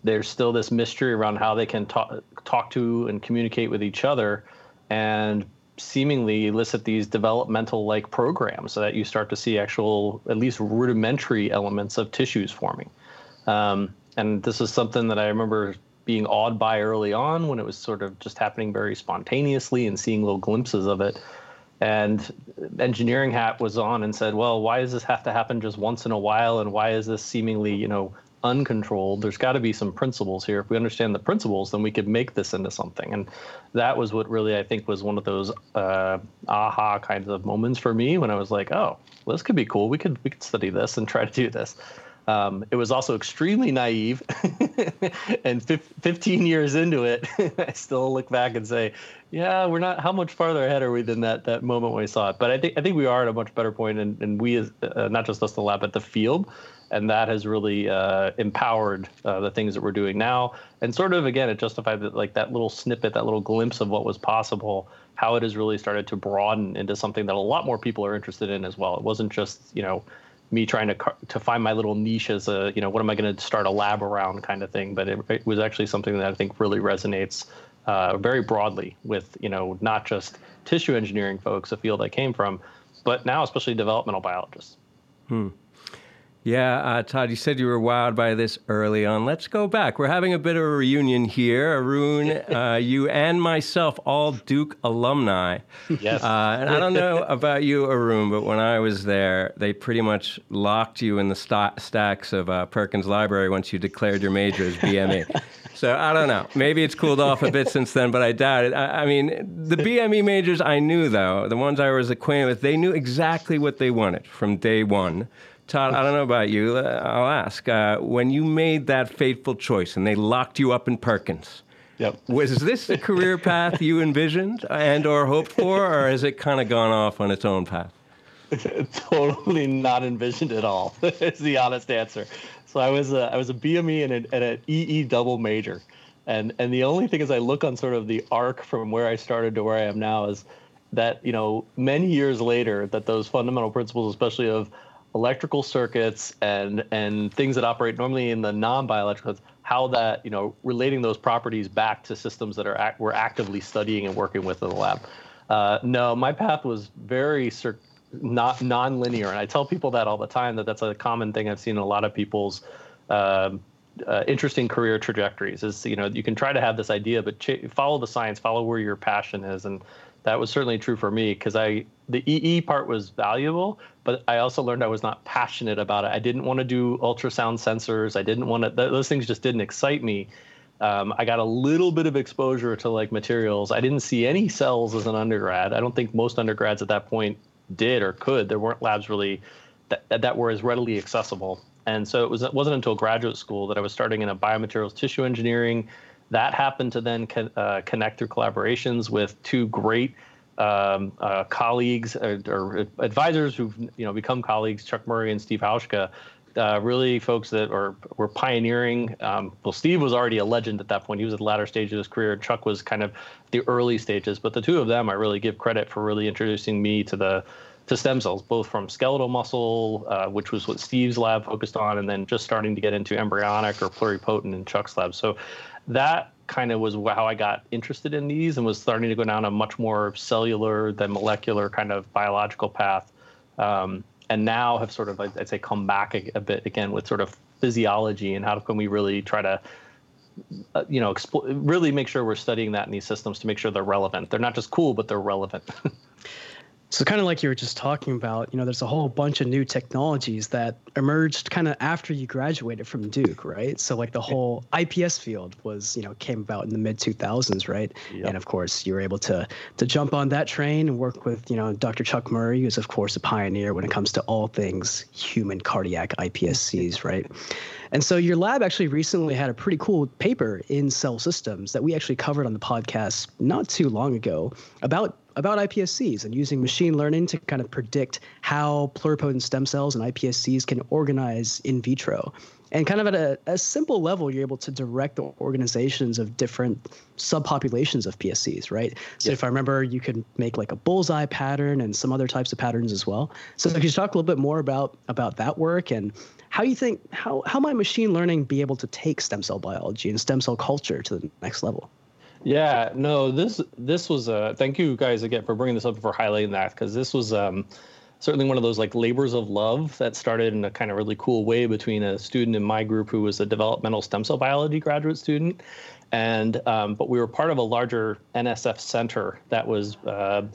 there's still this mystery around how they can talk, talk to and communicate with each other and seemingly elicit these developmental like programs so that you start to see actual at least rudimentary elements of tissues forming um, and this is something that I remember being awed by early on when it was sort of just happening very spontaneously and seeing little glimpses of it. And engineering hat was on and said, "Well, why does this have to happen just once in a while? And why is this seemingly, you know, uncontrolled? There's got to be some principles here. If we understand the principles, then we could make this into something." And that was what really I think was one of those uh, aha kinds of moments for me when I was like, "Oh, well, this could be cool. We could we could study this and try to do this." Um, it was also extremely naive, *laughs* and 15 years into it, *laughs* I still look back and say, "Yeah, we're not. How much farther ahead are we than that that moment when we saw it?" But I think I think we are at a much better point, and, and we, as, uh, not just us, the lab, but the field, and that has really uh, empowered uh, the things that we're doing now, and sort of again, it justified that like that little snippet, that little glimpse of what was possible, how it has really started to broaden into something that a lot more people are interested in as well. It wasn't just you know me trying to to find my little niche as a you know what am I going to start a lab around kind of thing. But it, it was actually something that I think really resonates uh, very broadly with you know not just tissue engineering folks, a field I came from, but now especially developmental biologists. Hmm. Yeah, uh, Todd, you said you were wowed by this early on. Let's go back. We're having a bit of a reunion here. Arun, *laughs* uh, you and myself, all Duke alumni. Yes. Uh, and I don't know about you, Arun, but when I was there, they pretty much locked you in the st- stacks of uh, Perkins Library once you declared your major as BME. *laughs* so I don't know. Maybe it's cooled off a bit since then, but I doubt it. I, I mean, the BME majors I knew, though, the ones I was acquainted with, they knew exactly what they wanted from day one. Todd, I don't know about you. Uh, I'll ask. Uh, when you made that fateful choice and they locked you up in Perkins, yep. was this the career *laughs* path you envisioned and or hoped for, or has it kind of gone off on its own path? *laughs* totally not envisioned at all. *laughs* is the honest answer. So I was a, I was a BME and, a, and an EE double major, and and the only thing is I look on sort of the arc from where I started to where I am now is that you know many years later that those fundamental principles, especially of electrical circuits and and things that operate normally in the non-bioelectrical how that you know relating those properties back to systems that are act, we're actively studying and working with in the lab. Uh, no my path was very cir- not non-linear and i tell people that all the time that that's a common thing i've seen in a lot of people's uh, uh, interesting career trajectories is you know you can try to have this idea but ch- follow the science follow where your passion is and that was certainly true for me because I the EE part was valuable, but I also learned I was not passionate about it. I didn't want to do ultrasound sensors. I didn't want to; th- those things just didn't excite me. Um, I got a little bit of exposure to like materials. I didn't see any cells as an undergrad. I don't think most undergrads at that point did or could. There weren't labs really that that were as readily accessible. And so it was it wasn't until graduate school that I was starting in a biomaterials tissue engineering that happened to then uh, connect through collaborations with two great um, uh, colleagues or, or, advisors who've you know become colleagues, Chuck Murry and Steve Hauschka. Uh, really, folks that are were pioneering. Um, well, Steve was already a legend at that point. He was at the latter stage of his career. Chuck was kind of the early stages. But the two of them, I really give credit for really introducing me to the to stem cells, both from skeletal muscle, uh, which was what Steve's lab focused on, and then just starting to get into embryonic or pluripotent in Chuck's lab. So that kind of was how I got interested in these and was starting to go down a much more cellular than molecular kind of biological path. Um, and now have sort of, I'd say, come back a, a, bit again with sort of physiology and how can we really try to, uh, you know, really make sure we're studying that in these systems to make sure they're relevant. They're not just cool, but they're relevant. *laughs* So, kind of like you were just talking about, you know, there's a whole bunch of new technologies that emerged kind of after you graduated from Duke, right? So, like the whole IPS field was, you know, came about in the mid 2000s, right? Yep. And of course, you were able to to jump on that train and work with, you know, Dr. Chuck Murry, who's of course a pioneer when it comes to all things human cardiac iPSCs, *laughs* right? And so your lab actually recently had a pretty cool paper in Cell Systems that we actually covered on the podcast not too long ago about about iPSCs and using machine learning to kind of predict how pluripotent stem cells and iPSCs can organize in vitro. And kind of at a, a simple level, you're able to direct the organizations of different subpopulations of PSCs, right? So if I remember, you could make like a bullseye pattern and some other types of patterns as well. So could you talk a little bit more about about that work and how you think how how might machine learning be able to take stem cell biology and stem cell culture to the next level? Yeah, no, this this was a thank you guys again for bringing this up for highlighting that because this was um, certainly one of those like labors of love that started in a kind of really cool way between a student in my group who was a developmental stem cell biology graduate student, and um, but we were part of a larger NSF center that was. Uh,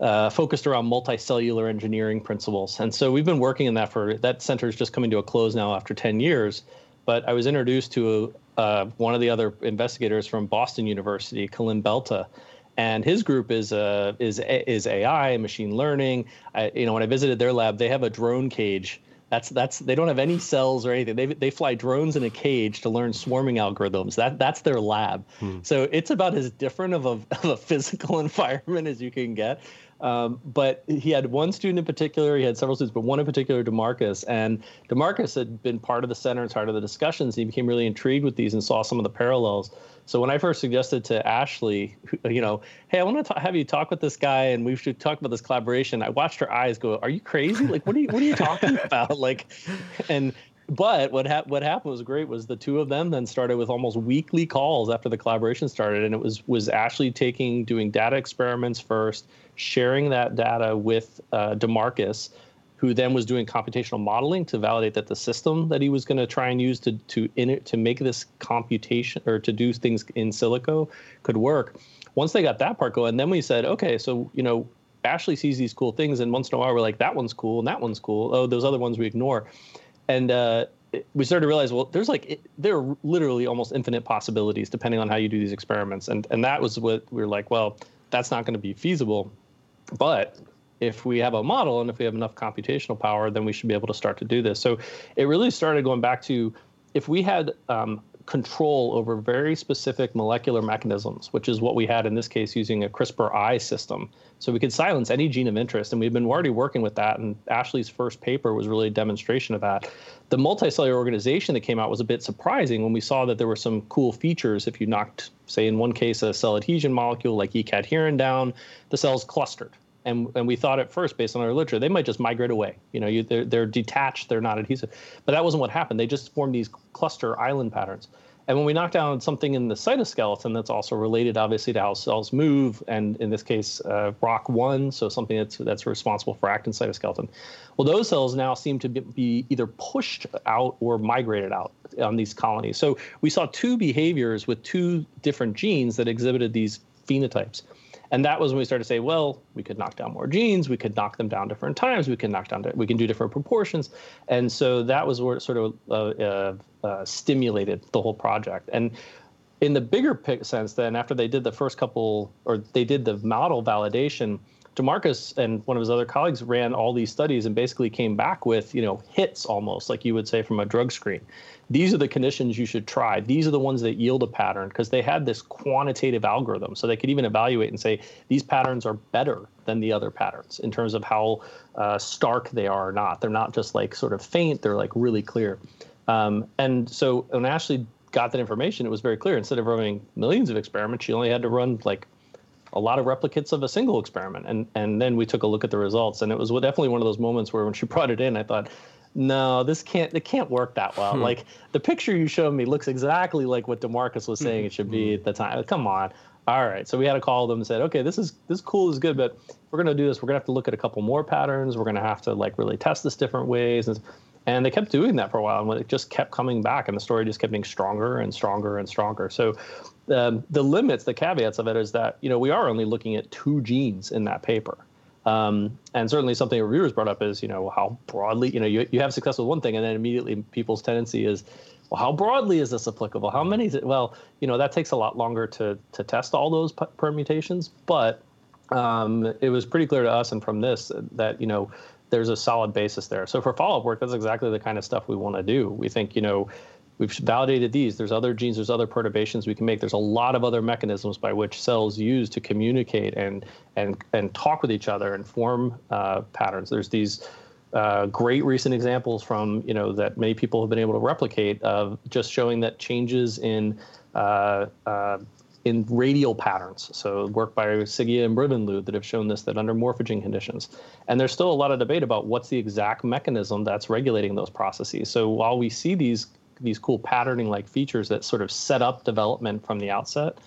uh, focused around multicellular engineering principles. And so we've been working in that for that center is just coming to a close now after 10 years. But I was introduced to uh, one of the other investigators from Boston University, Calin Belta, and his group is uh, is is AI, machine learning. I, you know, when I visited their lab, they have a drone cage. That's that's they don't have any cells or anything. They they fly drones in a cage to learn swarming algorithms. That that's their lab. Hmm. So it's about as different of a of a physical *laughs* environment as you can get. Um, but he had one student in particular, he had several students, but one in particular, Demarcus. And Demarcus had been part of the center and part of the discussions. He became really intrigued with these and saw some of the parallels. So when I first suggested to Ashley, you know, hey, I want to have you talk with this guy and we should talk about this collaboration. I watched her eyes go, "Are you crazy? Like, what are you what are you talking *laughs* about?" Like, and but what ha- what happened was great was the two of them then started with almost weekly calls after the collaboration started and it was was Ashley taking doing data experiments first sharing that data with uh, Demarcus who then was doing computational modeling to validate that the system that he was going to try and use to to in to make this computation or to do things in silico could work. Once they got that part going then we said okay so you know Ashley sees these cool things and once in a while we're like that one's cool and that one's cool. Oh those other ones we ignore and uh, we started to realize well there's like it, there are literally almost infinite possibilities depending on how you do these experiments. And and that was what we were like well that's not going to be feasible but if we have a model and if we have enough computational power then we should be able to start to do this. So it really started going back to if we had um, control over very specific molecular mechanisms, which is what we had in this case using a CRISPR-I system. So we could silence any gene of interest, and we've been already working with that. And Ashley's first paper was really a demonstration of that. The multicellular organization that came out was a bit surprising when we saw that there were some cool features. If you knocked, say, in one case, a cell adhesion molecule like E-cadherin down, the cells clustered and and we thought at first based on our literature they might just migrate away. You know you, they're, they're detached they're not adhesive. But that wasn't what happened. They just formed these cluster island patterns. And when we knock down something in the cytoskeleton that's also related obviously to how cells move and in this case uh, rock1 so something that's that's responsible for actin cytoskeleton well those cells now seem to be either pushed out or migrated out on these colonies. So we saw two behaviors with two different genes that exhibited these phenotypes and that was when we started to say, well, we could knock down more genes, we could knock them down different times, we can knock down, we can do different proportions, and so that was what sort of uh, uh, uh, stimulated the whole project. And in the bigger sense, then after they did the first couple, or they did the model validation, Demarcus and one of his other colleagues ran all these studies and basically came back with, you know, hits almost like you would say from a drug screen these are the conditions you should try. These are the ones that yield a pattern because they had this quantitative algorithm. So they could even evaluate and say these patterns are better than the other patterns in terms of how uh, stark they are or not. They're not just like sort of faint, they're like really clear. Um, and so when Ashley got that information, it was very clear. Instead of running millions of experiments, she only had to run like a lot of replicates of a single experiment. And and then we took a look at the results, and it was definitely one of those moments where when she *laughs* brought it in, I thought, no, this can't it can't work that well. Hmm. Like the picture you showed me looks exactly like what Demarcus was saying it should be at the time. Come on. All right. So we had to call them and said, okay, this is this cool is good, but we're gonna do this. We're gonna have to look at a couple more patterns. We're gonna have to like really test this different ways. And, and they kept doing that for a while, and it just kept coming back, and the story just kept being stronger and stronger and stronger. So um, the limits, the caveats of it is that you know we are only looking at two genes in that paper. Um, and certainly something reviewers brought up is, you know, how broadly, you know, you, you have success with one thing and then immediately people's tendency is, well, how broadly is this applicable? How many is it? Well, you know, that takes a lot longer to, to test all those permutations, but um, it was pretty clear to us and from this that, you know, there's a solid basis there. So for follow-up work, that's exactly the kind of stuff we want to do. We think, you know, We've validated these. There's other genes, there's other perturbations we can make. There's a lot of other mechanisms by which cells use to communicate and and and talk with each other and form uh, patterns. There's these uh, great recent examples from you know that many people have been able to replicate of just showing that changes in uh, uh in radial patterns. So work by Siggia and Brivanlou that have shown this that under morphogen conditions. And there's still a lot of debate about what's the exact mechanism that's regulating those processes. So while we see these these cool patterning like features that sort of set up development from the outset.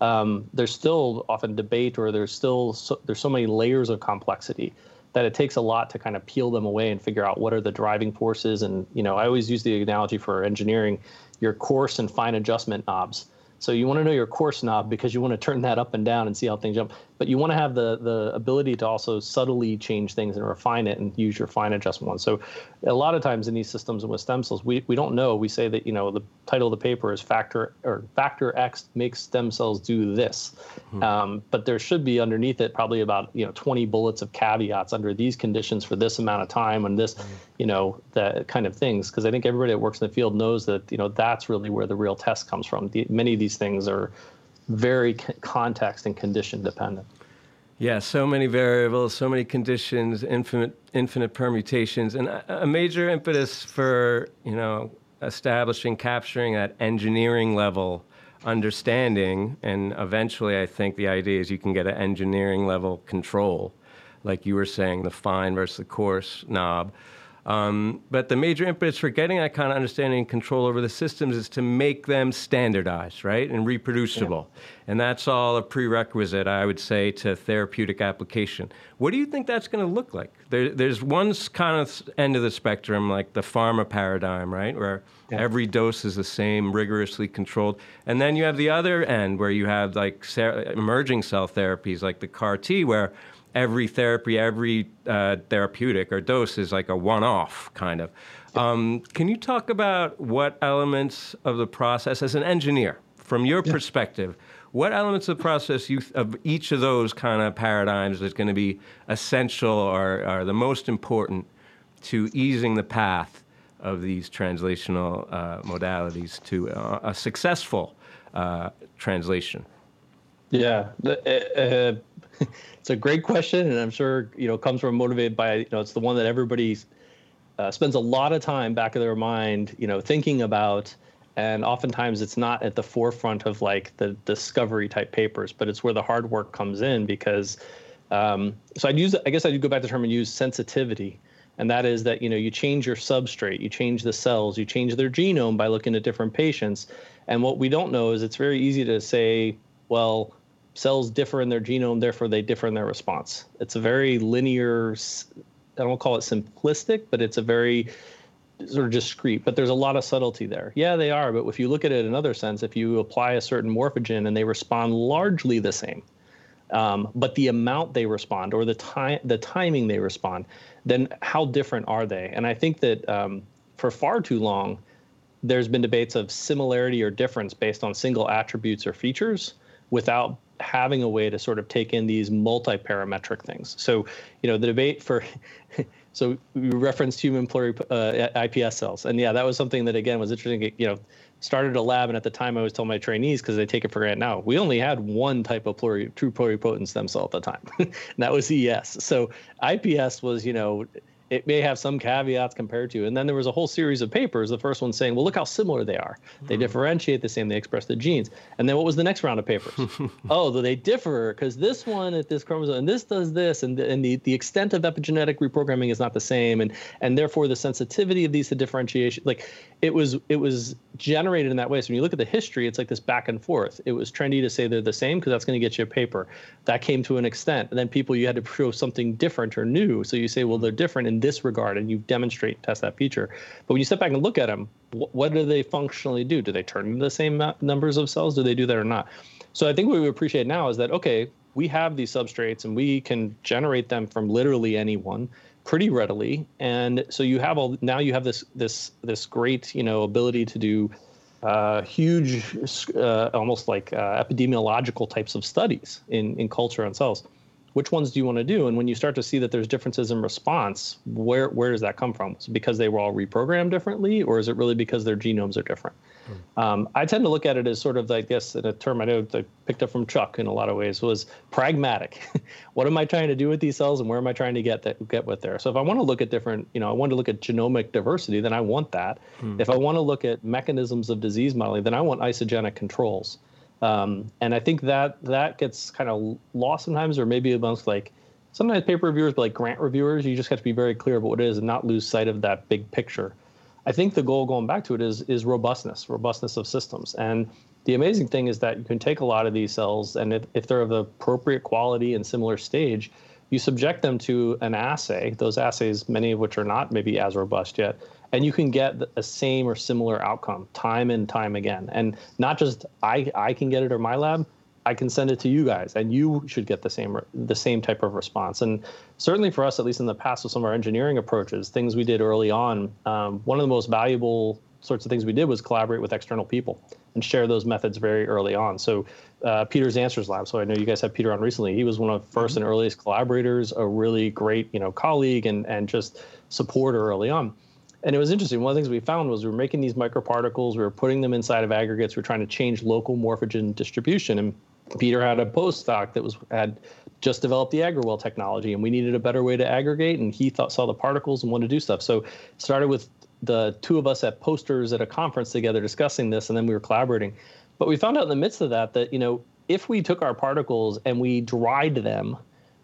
Um, there's still often debate, or there's still so, there's so many layers of complexity that it takes a lot to kind of peel them away and figure out what are the driving forces. And you know, I always use the analogy for engineering, your coarse and fine adjustment knobs. So you want to know your coarse knob because you want to turn that up and down and see how things jump. But you want to have the the ability to also subtly change things and refine it and use your fine adjustment one. So a lot of times in these systems and with stem cells, we, we don't know. We say that you know the title of the paper is factor or factor X makes stem cells do this, hmm. um, but there should be underneath it probably about you know 20 bullets of caveats under these conditions for this amount of time and this, hmm. you know that kind of things. Because I think everybody that works in the field knows that you know that's really where the real test comes from. The, many of these things are very context and condition dependent. Yeah, so many variables, so many conditions, infinite infinite permutations, and a, major impetus for you know establishing, capturing that engineering level understanding, and eventually, I think the idea is you can get an engineering level control, like you were saying, the fine versus the coarse knob. Um, but the major impetus for getting that kind of understanding and control over the systems is to make them standardized, right, and reproducible. Yeah. And that's all a prerequisite, I would say, to therapeutic application. What do you think that's going to look like? There, there's one kind of end of the spectrum, like the pharma paradigm, right, where yeah. every dose is the same, rigorously controlled. And then you have the other end where you have like emerging cell therapies, like the CAR T, where every therapy, every uh, therapeutic or dose is like a one-off kind of. Um, can you talk about what elements of the process, as an engineer, from your yeah. perspective, what elements of the process you, of each of those kind of paradigms is going to be essential or are the most important to easing the path of these translational uh, modalities to uh, a successful uh, translation? Yeah, uh, uh, *laughs* it's a great question, and I'm sure you know comes from motivated by you know it's the one that everybody uh, spends a lot of time back of their mind, you know, thinking about, and oftentimes it's not at the forefront of like the discovery type papers, but it's where the hard work comes in because. Um, so I'd use, I guess I'd go back to the term and use sensitivity and that is that you know you change your substrate you change the cells you change their genome by looking at different patients and what we don't know is it's very easy to say well cells differ in their genome, therefore they differ in their response. It's a very linear, I don't call it simplistic, but it's a very sort of discrete, but there's a lot of subtlety there. Yeah, they are, but if you look at it in another sense, if you apply a certain morphogen and they respond largely the same, um, but the amount they respond or the time the timing they respond, then how different are they? And I think that um, for far too long, there's been debates of similarity or difference based on single attributes or features without having a way to sort of take in these multi-parametric things. So, you know, the debate for *laughs* so we referenced human pluri, uh, IPS cells, and yeah, that was something that again was interesting. You know, started a lab, and at the time I was telling my trainees because they take it for granted now. We only had one type of pluri, true pluripotent stem cell at the time, *laughs* and that was ES. So IPS was you know it may have some caveats compared to. And then there was a whole series of papers. The first one saying, well, look how similar they are. They mm. differentiate the same. They express the genes. And then what was the next round of papers? *laughs* oh, they differ because this one at this chromosome and this does this, and, and the, the extent of epigenetic reprogramming is not the same, and and therefore the sensitivity of these to differentiation, like it was it was generated in that way. So when you look at the history, it's like this back and forth. It was trendy to say they're the same because that's going to get you a paper. That came to an extent, and then people you had to show something different or new. So you say, well, they're different in this regard, and you demonstrate and test that feature. But when you step back and look at them, wh- what do they functionally do? Do they turn into the same numbers of cells? Do they do that or not? So I think what we appreciate now is that okay, we have these substrates and we can generate them from literally anyone pretty readily and so you have all now you have this this this great you know ability to do uh, huge uh, almost like uh, epidemiological types of studies in in culture and cells which ones do you want to do? And when you start to see that there's differences in response, where where does that come from? Is it because they were all reprogrammed differently, or is it really because their genomes are different? Hmm. Um, I tend to look at it as sort of like this, in a term I know I picked up from Chuck in a lot of ways was pragmatic. *laughs* what am I trying to do with these cells, and where am I trying to get that, get with there? So if I want to look at different, you know, I want to look at genomic diversity, then I want that. Hmm. If I want to look at mechanisms of disease modeling, then I want isogenic controls. Um, and I think that that gets kind of lost sometimes, or maybe amongst like sometimes paper reviewers, but like grant reviewers, you just have to be very clear about what it is and not lose sight of that big picture. I think the goal going back to it is is robustness, robustness of systems. And the amazing thing is that you can take a lot of these cells, and if, if they're of the appropriate quality and similar stage, you subject them to an assay, those assays, many of which are not maybe as robust yet, and you can get a same or similar outcome time and time again. And not just I, I can get it or my lab, I can send it to you guys, and you should get the same the same type of response. And certainly for us, at least in the past, with some of our engineering approaches, things we did early on, um, one of the most valuable sorts of things we did was collaborate with external people and share those methods very early on. So uh, Peter Zandstra's Lab. So I know you guys had Peter on recently. He was one of the 1st and earliest collaborators, a really great you know colleague and and just supporter early on. And it was interesting. One of the things we found was we were making these microparticles, we were putting them inside of aggregates, we were trying to change local morphogen distribution. And Peter had a postdoc that was had just developed the AggreWell technology, and we needed a better way to aggregate. And he thought saw the particles and wanted to do stuff. So started with the two of us at posters at a conference together discussing this, and then we were collaborating. But we found out in the midst of that that you know if we took our particles and we dried them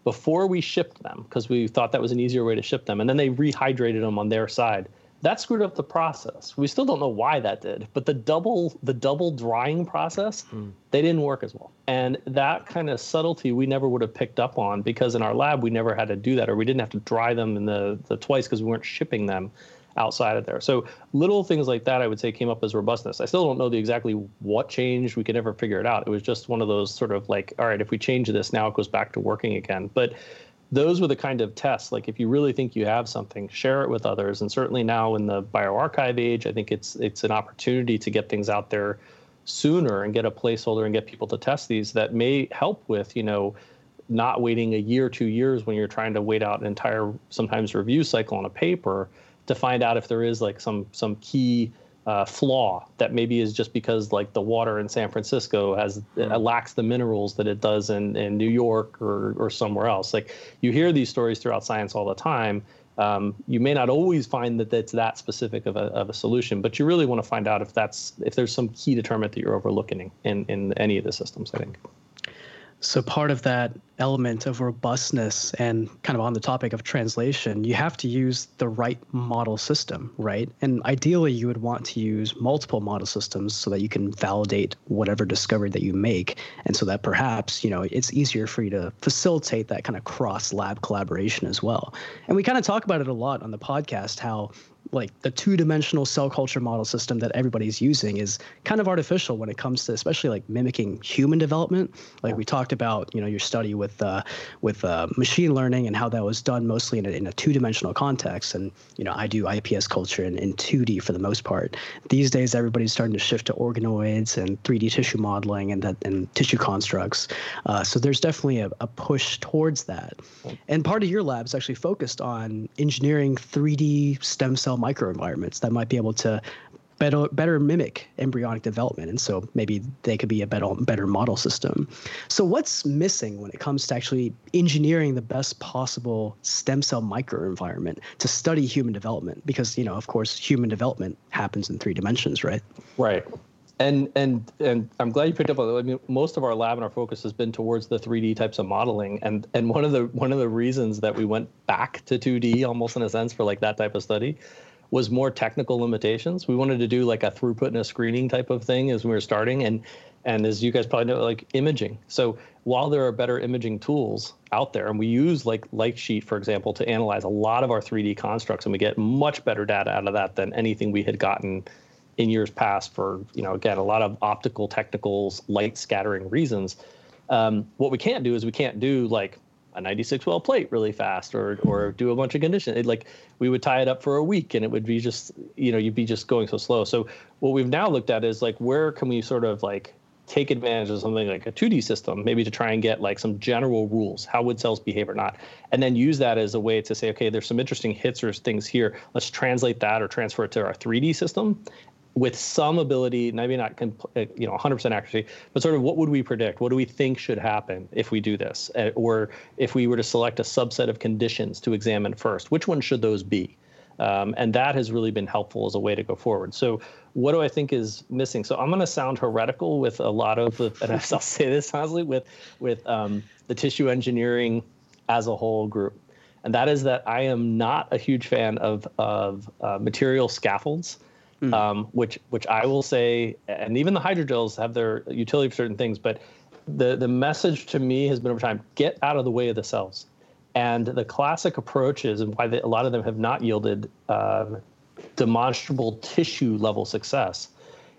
before we shipped them, because we thought that was an easier way to ship them, and then they rehydrated them on their side that screwed up the process. We still don't know why that did, but the double the double drying process, mm. they didn't work as well. And that kind of subtlety we never would have picked up on because in our lab we never had to do that or we didn't have to dry them in the the twice because we weren't shipping them outside of there. So little things like that I would say came up as robustness. I still don't know the exactly what changed. We could never figure it out. It was just one of those sort of like, all right, if we change this now it goes back to working again. But those were the kind of tests like if you really think you have something share it with others. And certainly now in the bioRxiv age i think it's it's an opportunity to get things out there sooner and get a placeholder and get people to test these that may help with you know not waiting a year two years when you're trying to wait out an entire sometimes review cycle on a paper to find out if there is like some some key uh, flaw that maybe is just because like the water in San Francisco has uh, lacks the minerals that it does in, in New York or, or somewhere else. Like you hear these stories throughout science all the time. Um, you may not always find that it's that specific of a, of a solution, but you really want to find out if that's if there's some key determinant that you're overlooking in, in any of the systems. I think. So part of that element of robustness and kind of on the topic of translation, you have to use the right model system, right? And ideally, you would want to use multiple model systems so that you can validate whatever discovery that you make, and so that perhaps you know it's easier for you to facilitate that kind of cross lab collaboration as well. And we kind of talk about it a lot on the podcast how like the two-dimensional cell culture model system that everybody's using is kind of artificial when it comes to especially like mimicking human development. Like we talked about you know your study with uh, with uh, machine learning and how that was done mostly in a, in a two-dimensional context. And you know i do ips culture in, in 2d for the most part. These days everybody's starting to shift to organoids and 3d tissue modeling and that and tissue constructs. Uh, so there's definitely a, a push towards that. And part of your lab is actually focused on engineering 3d stem cell microenvironments that might be able to better better mimic embryonic development. And so maybe they could be a better better model system. So what's missing when it comes to actually engineering the best possible stem cell microenvironment to study human development? Because you know of course human development happens in three dimensions right? Right. And and and I'm glad you picked up on that. I mean, most of our lab and our focus has been towards the 3D types of modeling, and and one of the one of the reasons that we went back to 2D, almost in a sense, for like that type of study, was more technical limitations. We wanted to do like a throughput and a screening type of thing as we were starting, and and as you guys probably know, like imaging. So while there are better imaging tools out there, and we use like Lightsheet, for example, to analyze a lot of our 3D constructs, and we get much better data out of that than anything we had gotten in years past for you know again a lot of optical technicals, light scattering reasons. Um, what we can't do is we can't do like a 96 well plate really fast or or do a bunch of condition it, like we would tie it up for a week and it would be just you know you'd be just going so slow. So what we've now looked at is like where can we sort of like take advantage of something like a 2D system, maybe to try and get like some general rules, how would cells behave or not, and then use that as a way to say, okay, there's some interesting hits or things here. Let's translate that or transfer it to our 3D system, with some ability, maybe not uh, you know 100% accuracy, but sort of what would we predict? What do we think should happen if we do this, uh, or if we were to select a subset of conditions to examine first? Which one should those be? Um, and that has really been helpful as a way to go forward. So, what do I think is missing? So, I'm going to sound heretical with a lot of, *laughs* and I'll say this honestly, with with um, the tissue engineering as a whole group, and that is that I am not a huge fan of of uh, material scaffolds mm. um, which which I will say, and even the hydrogels have their utility for certain things, but the the message to me has been over time: get out of the way of the cells. And the classic approaches and why they, a lot of them have not yielded uh, demonstrable tissue level success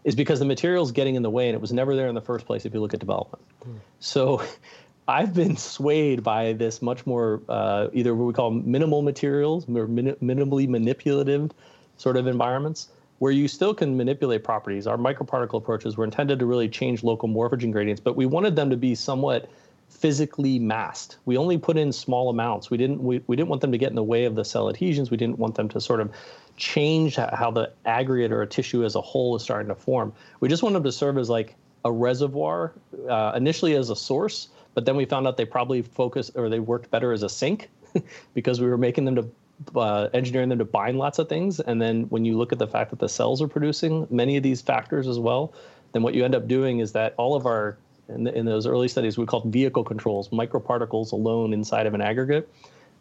is because the material is getting in the way and it was never there in the first place if you look at development. Mm. So *laughs* I've been swayed by this much more uh, either what we call minimal materials or min- minimally manipulative sort of environments where you still can manipulate properties. Our microparticle approaches were intended to really change local morphogen gradients, but we wanted them to be somewhat physically masked. We only put in small amounts. We didn't we, we didn't want them to get in the way of the cell adhesions. We didn't want them to sort of change how the aggregate or a tissue as a whole is starting to form. We just wanted them to serve as like a reservoir, uh, initially as a source, but then we found out they probably focused or they worked better as a sink *laughs* because we were making them to uh, engineering them to bind lots of things. And then when you look at the fact that the cells are producing many of these factors as well, then what you end up doing is that all of our in, the, in those early studies we called vehicle controls, microparticles alone inside of an aggregate.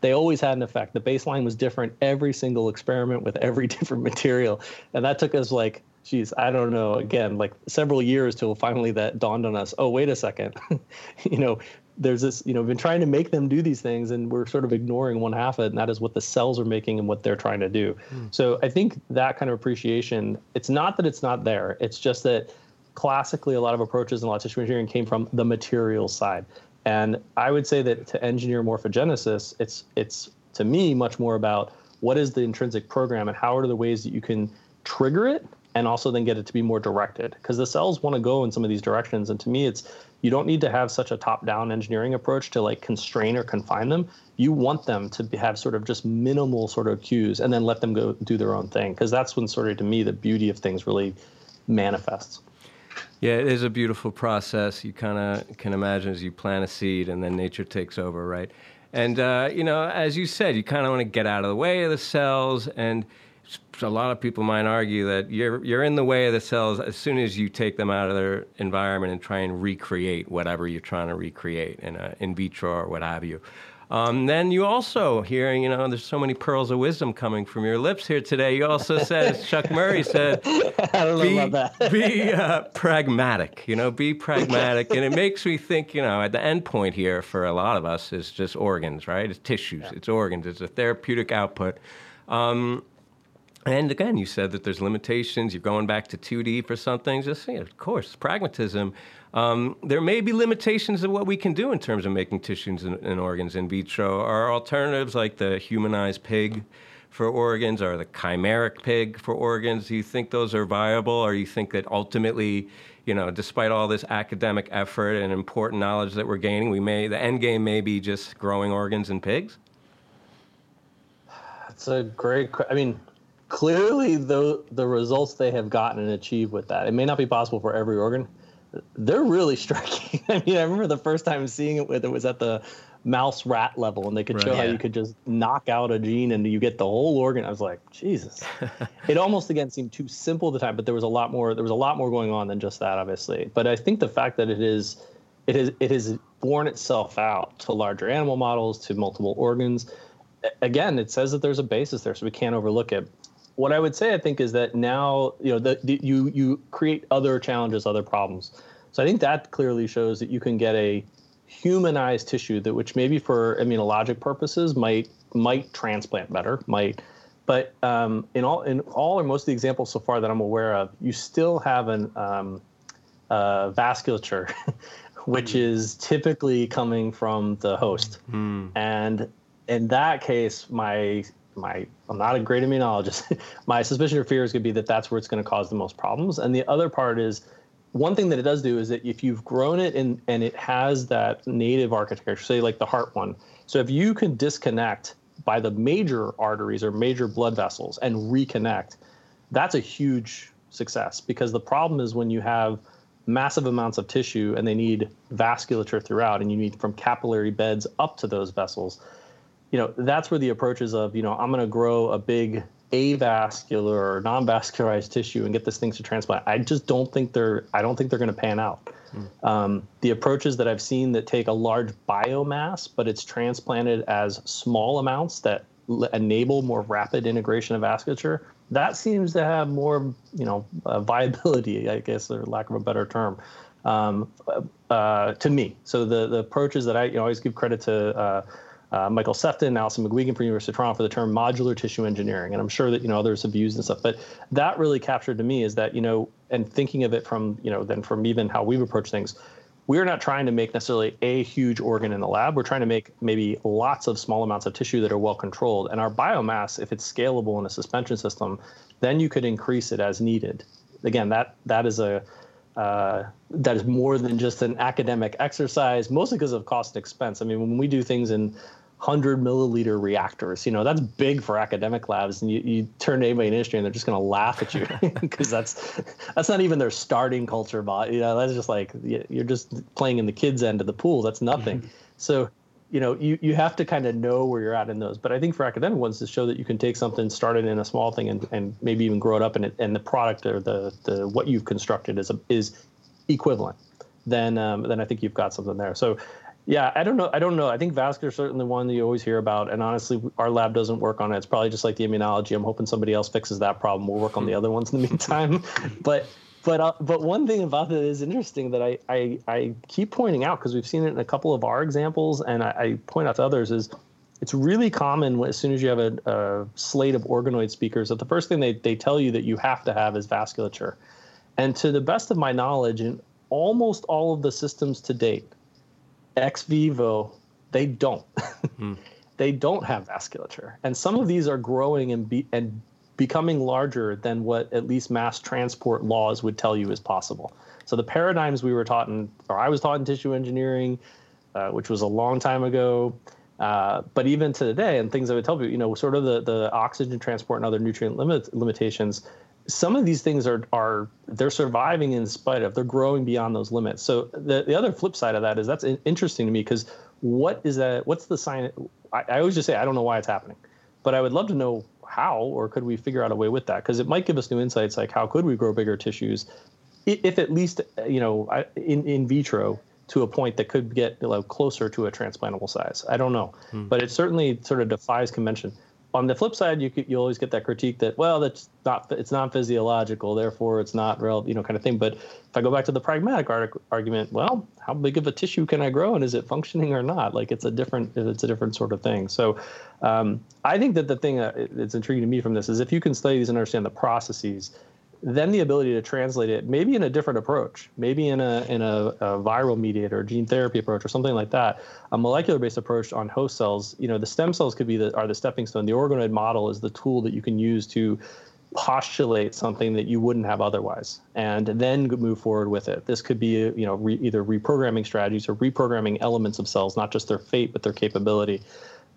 They always had an effect. The baseline was different every single experiment with every *laughs* different material, and that took us like geez, I don't know, again, like several years till finally that dawned on us. Oh, wait a second. *laughs* you know, there's this, you know, we've been trying to make them do these things and we're sort of ignoring one half of it, and that is what the cells are making and what they're trying to do. Mm. So I think that kind of appreciation, it's not that it's not there, it's just that classically a lot of approaches in a lot of tissue engineering came from the material side. And I would say that to engineer morphogenesis, it's it's to me much more about what is the intrinsic program and how are the ways that you can trigger it and also then get it to be more directed because the cells want to go in some of these directions and to me it's you don't need to have such a top down engineering approach to like constrain or confine them you want them to have sort of just minimal sort of cues and then let them go do their own thing because that's when sort of to me the beauty of things really manifests yeah, it is a beautiful process. You kind of can imagine as you plant a seed and then nature takes over, right? And, uh, you know, as you said, you kind of want to get out of the way of the cells. And a lot of people might argue that you're, you're in the way of the cells as soon as you take them out of their environment and try and recreate whatever you're trying to recreate in, a, in vitro or what have you. Um, then you also hearing, you know, there's so many pearls of wisdom coming from your lips here today. You also said, as Chuck Murry said, *laughs* be, be uh, pragmatic. You know, be pragmatic, and it makes me think. You know, at the end point here for a lot of us is just organs, right? It's tissues, yeah. it's organs, it's a therapeutic output. Um, and again, you said that there's limitations. You're going back to 2D for something. Just, you know, of course, pragmatism. Um, there may be limitations of what we can do in terms of making tissues and, and organs in vitro. Are alternatives like the humanized pig for organs or the chimeric pig for organs? Do you think those are viable, or you think that ultimately, you know, despite all this academic effort and important knowledge that we're gaining, we may the end game may be just growing organs in pigs? That's a great. I mean, clearly the the results they have gotten and achieved with that. It may not be possible for every organ. They're really *laughs* striking. I mean, I remember the first time seeing it with it was at the mouse rat level, and they could right, show yeah. how you could just knock out a gene and you get the whole organ. I was like, Jesus. *laughs* it almost again seemed too simple at the time, but there was a lot more. There was a lot more going on than just that, obviously. But I think the fact that it is, it is, it has borne itself out to larger animal models, to multiple organs. Again, it says that there's a basis there, so we can't overlook it what I would say, I think, is that now you know the, you you create other challenges, other problems. So I think that clearly shows that you can get a humanized tissue that, which maybe for immunologic purposes might might transplant better, might. But um, in all in all or most of the examples so far that I'm aware of, you still have an um, uh, vasculature, *laughs* which mm. is typically coming from the host, mm. and in that case, my my I'm not a great immunologist. *laughs* my suspicion or fear is going to be that that's where it's going to cause the most problems. And the other part is one thing that it does do is that if you've grown it and and it has that native architecture, say like the heart one. So if you can disconnect by the major arteries or major blood vessels and reconnect, that's a huge success because the problem is when you have massive amounts of tissue and they need vasculature throughout and you need from capillary beds up to those vessels you know, that's where the approaches of, you know, I'm going to grow a big avascular or non-vascularized tissue and get this thing to transplant. I just don't think they're. I don't think they're going to pan out. Mm. Um, the approaches that I've seen that take a large biomass, but it's transplanted as small amounts that l- enable more rapid integration of vasculature. That seems to have more, you know, uh, viability. I guess, or lack of a better term, um, uh, to me. So the the approaches that I you know, always give credit to. Uh, uh, Michael Sefton, Alison McGuigan from University of Toronto for the term modular tissue engineering, and I'm sure that you know others have used and stuff. But that really captured to me is that you know, and thinking of it from you know then from even how we've approached things, we're not trying to make necessarily a huge organ in the lab. We're trying to make maybe lots of small amounts of tissue that are well controlled. And our biomass, if it's scalable in a suspension system, then you could increase it as needed. Again, that that is a uh, that is more than just an academic exercise, mostly because of cost and expense. I mean, when we do things in 100 milliliter reactors, you know, that's big for academic labs. And you, you turn to anybody in industry and they're just going to laugh at you *laughs* *laughs* because that's that's not even their starting culture. But, you know, that's just like you're just playing in the kids' end of the pool. That's nothing. Mm-hmm. *laughs* So you know you, you have to kind of know where you're at in those but i think for academic ones to show that you can take something started in a small thing and, and maybe even grow it up and it and the product or the the what you've constructed is a, is equivalent then um, then i think you've got something there so yeah i don't know i don't know. I think vascular is certainly one that you always hear about and honestly our lab doesn't work on it. It's probably just like the immunology. I'm hoping somebody else fixes that problem. We'll work on the other ones in the meantime. *laughs* But but uh, but one thing about it is interesting that I I, I keep pointing out because we've seen it in a couple of our examples, and I, I, point out to others is it's really common as soon as you have a, a, slate of organoid speakers that the first thing they, they tell you that you have to have is vasculature. And to the best of my knowledge, in almost all of the systems to date, ex vivo, they don't. *laughs* Hmm. they don't have vasculature. And some of these are growing and, be, and becoming larger than what at least mass transport laws would tell you is possible. So the paradigms we were taught in, or I was taught in tissue engineering, uh, which was a long time ago, uh, but even to today, and things I would tell people, you know, sort of the, the oxygen transport and other nutrient limit, limitations, some of these things are are they're surviving in spite of they're growing beyond those limits. So the the other flip side of that is that's interesting to me because what is that? What's the sign? I, I always just say I don't know why it's happening, but I would love to know how, or could we figure out a way with that? Because it might give us new insights, like how could we grow bigger tissues, if at least you know in in vitro to a point that could get you know, closer to a transplantable size. I don't know, hmm. but it certainly sort of defies convention on the flip side, you you always get that critique that well, that's not it's not physiological, therefore it's not real, you know, kind of thing. But if I go back to the pragmatic argument, well, how big of a tissue can I grow, and is it functioning or not? Like it's a different it's a different sort of thing. So um, I think that the thing that's intriguing to me from this is if you can study these and understand the processes, then the ability to translate it maybe in a different approach maybe in a in a, a viral mediator gene therapy approach or something like that a molecular based approach on host cells. You know the stem cells could be the are the stepping stone. The organoid model is the tool that you can use to postulate something that you wouldn't have otherwise and then move forward with it. This could be you know re, either reprogramming strategies or reprogramming elements of cells not just their fate but their capability.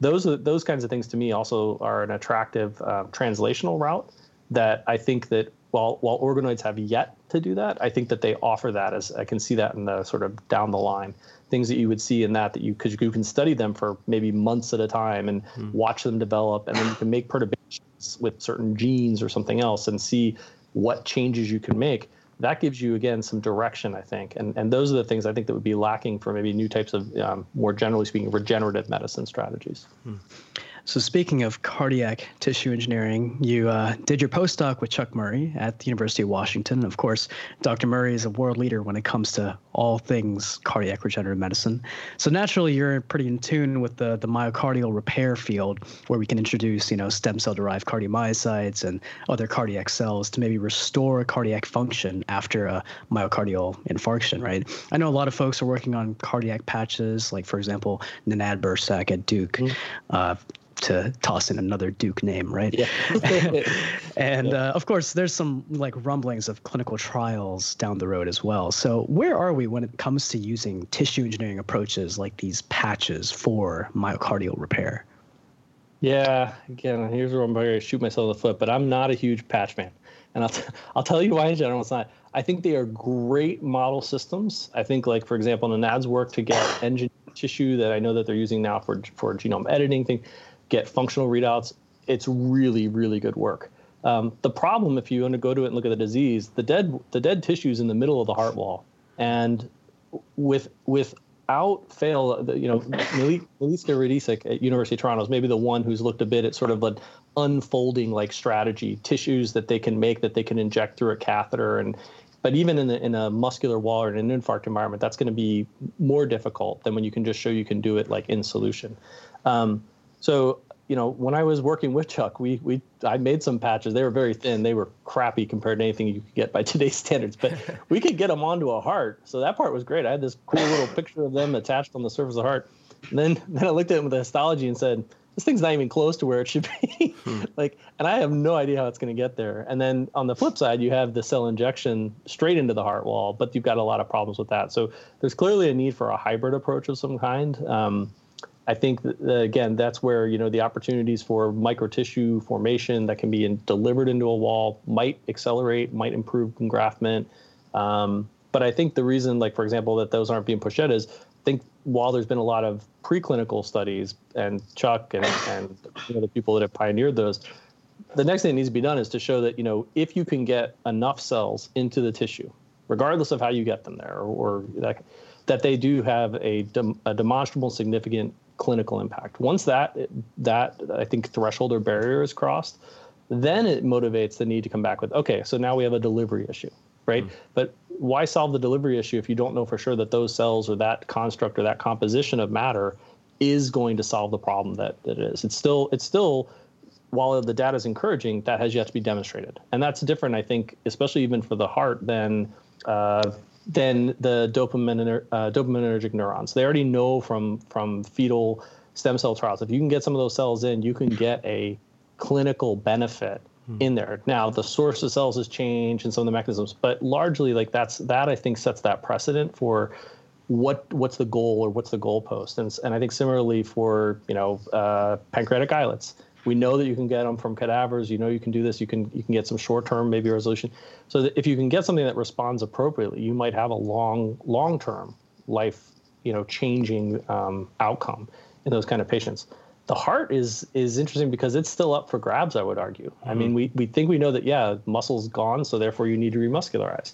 Those are, those kinds of things to me also are an attractive uh, translational route that I think that while while organoids have yet to do that, I think that they offer that as I can see that in the sort of down the line things that you would see in that that you because you can study them for maybe months at a time and mm. watch them develop, and then you can make perturbations with certain genes or something else and see what changes you can make. That gives you again some direction, I think, and and those are the things I think that would be lacking for maybe new types of um, more generally speaking regenerative medicine strategies. Mm. So, speaking of cardiac tissue engineering, you uh, did your postdoc with Chuck Murry at the University of Washington. Of course, Dr. Murry is a world leader when it comes to all things cardiac regenerative medicine. So, naturally, you're pretty in tune with the, the myocardial repair field, where we can introduce, you know, stem cell derived cardiomyocytes and other cardiac cells to maybe restore cardiac function after a myocardial infarction, right? I know a lot of folks are working on cardiac patches, like, for example, Nenad Bursac at Duke. Mm-hmm. Uh, to toss in another Duke name, right? Yeah. *laughs* *laughs* and yeah. Uh, of course, there's some like rumblings of clinical trials down the road as well. So where are we when it comes to using tissue engineering approaches like these patches for myocardial repair? Yeah, again, here's where I'm going to shoot myself in the foot, but I'm not a huge patch fan. And I'll, t- *laughs* I'll tell you why in general it's not. I think they are great model systems. I think, like, for example, Nenad's work to get engineered tissue that I know that they're using now for, for genome editing thing get functional readouts. It's really, really good work. Um, the problem, if you want to go to it and look at the disease, the dead the dead tissue is in the middle of the heart wall, and with without fail, you know, Milica Radisic at University of Toronto is maybe the one who's looked a bit at sort of an unfolding like strategy, tissues that they can make that they can inject through a catheter and but even in, the, in a muscular wall or in an infarct environment, that's going to be more difficult than when you can just show you can do it like in solution. Um, so you know, when I was working with Chuck, we we I made some patches. They were very thin. They were crappy compared to anything you could get by *laughs* today's standards. But we could get them onto a heart, so that part was great. I had this cool little *laughs* picture of them attached on the surface of the heart. And then *laughs* then I looked at it with the histology and said, this thing's not even close to where it should be. Hmm. like, and I have no idea how it's going to get there. And then on the flip side, you have the cell injection straight into the heart wall, but you've got a lot of problems with that. So there's clearly a need for a hybrid approach of some kind. Um, I think that, again that's where you know the opportunities for microtissue formation that can be in, delivered into a wall might accelerate, might improve engraftment. Um, but I think the reason, like for example, that those aren't being pushed yet is I think while there's been a lot of preclinical studies and Chuck and, and you know, the people that have pioneered those, the next thing that needs to be done is to show that you know if you can get enough cells into the tissue, regardless of how you get them there, or, or that, that they do have a, a demonstrable significant clinical impact. Once that that I think threshold or barrier is crossed, then it motivates the need to come back with okay, so now we have a delivery issue, right? Mm. But why solve the delivery issue if you don't know for sure that those cells or that construct or that composition of matter is going to solve the problem that, that it is? It's still it's still while the data is encouraging, that has yet to be demonstrated, and that's different, I think, especially even for the heart than uh, than the dopamine uh, dopaminergic neurons. They already know from from fetal stem cell trials if you can get some of those cells in, you can get a clinical benefit hmm. in there. Now the source of cells has changed and some of the mechanisms, but largely like that's that I think sets that precedent for what what's the goal or what's the goalpost. And and I think similarly for you know uh, pancreatic islets we know that you can get them from cadavers. You know you can do this. You can you can get some short term maybe resolution. So that if you can get something that responds appropriately, you might have a long long term life you know changing um, outcome in those kind of patients. The heart is is interesting because it's still up for grabs. I would argue. Mm-hmm. I mean, mm-hmm. we we think we know that yeah, muscle's gone, so therefore you need to remuscularize,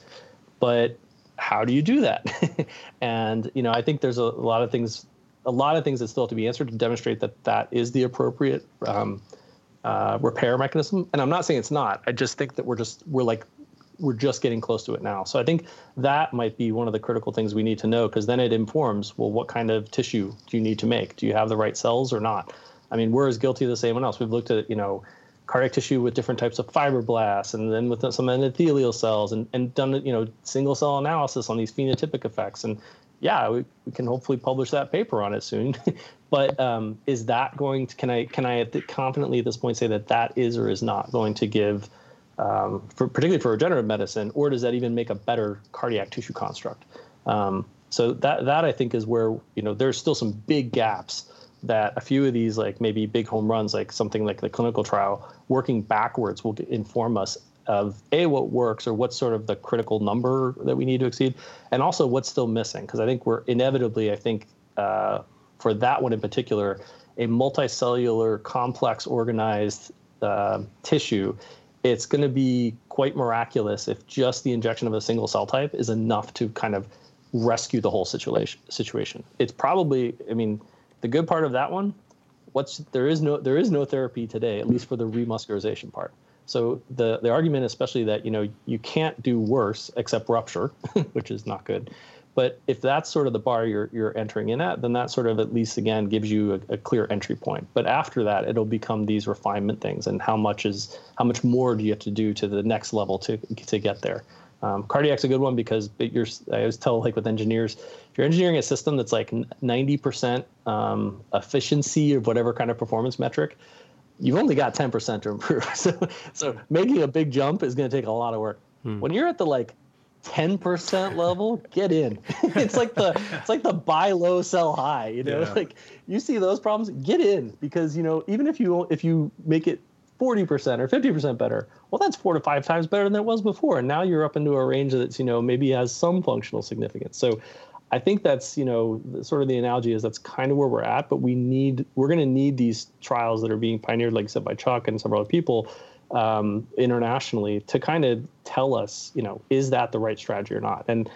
but how do you do that? *laughs* and you know, I think there's a, a lot of things a lot of things that still have to be answered to demonstrate that that is the appropriate um, uh, repair mechanism. And I'm not saying it's not. I just think that we're just we're like we're just getting close to it now. So I think that might be one of the critical things we need to know because then it informs well what kind of tissue do you need to make? Do you have the right cells or not? I mean, we're as guilty as anyone else. We've looked at you know cardiac tissue with different types of fibroblasts and then with some endothelial cells and, and done you know single cell analysis on these phenotypic effects and yeah, we, we can hopefully publish that paper on it soon. *laughs* but um, is that going to, can I, can I confidently at this point say that that is or is not going to give, um, for, particularly for regenerative medicine, or does that even make a better cardiac tissue construct? Um, so that, that I think is where, you know, there's still some big gaps that a few of these, like maybe big home runs, like something like the clinical trial, working backwards will inform us of a what works or what's sort of the critical number that we need to exceed, and also what's still missing. Because I think we're inevitably, I think uh, for that one in particular, a multicellular, complex, organized uh, tissue. It's going to be quite miraculous if just the injection of a single cell type is enough to kind of rescue the whole situation. Situation. It's probably, I mean, the good part of that one, what's there is no there is no therapy today, at least for the remuscularization part. So the the argument, especially that you know you can't do worse except rupture, *laughs* which is not good. But if that's sort of the bar you're you're entering in at, then that sort of at least again gives you a, a, clear entry point. But after that, it'll become these refinement things, and how much is how much more do you have to do to the next level to to get there. Um, cardiac's a good one because you're. I always tell like with engineers, if you're engineering a system that's like 90% um, efficiency or whatever kind of performance metric, you've only got 10% to improve. *laughs* So, so making a big jump is going to take a lot of work. Hmm. When you're at the like 10% level, get in. *laughs* it's like the it's like the buy low, sell high. You know, yeah. like you see those problems, get in because you know even if you if you make it 40% or 50% better, well, that's four to five times better than it was before. And now you're up into a range that's you know maybe has some functional significance. So I think that's you know sort of the analogy is that's kind of where we're at, but we need we're going to need these trials that are being pioneered, like said, by Chuck and several other people um, internationally to kind of tell us, you know, is that the right strategy or not? And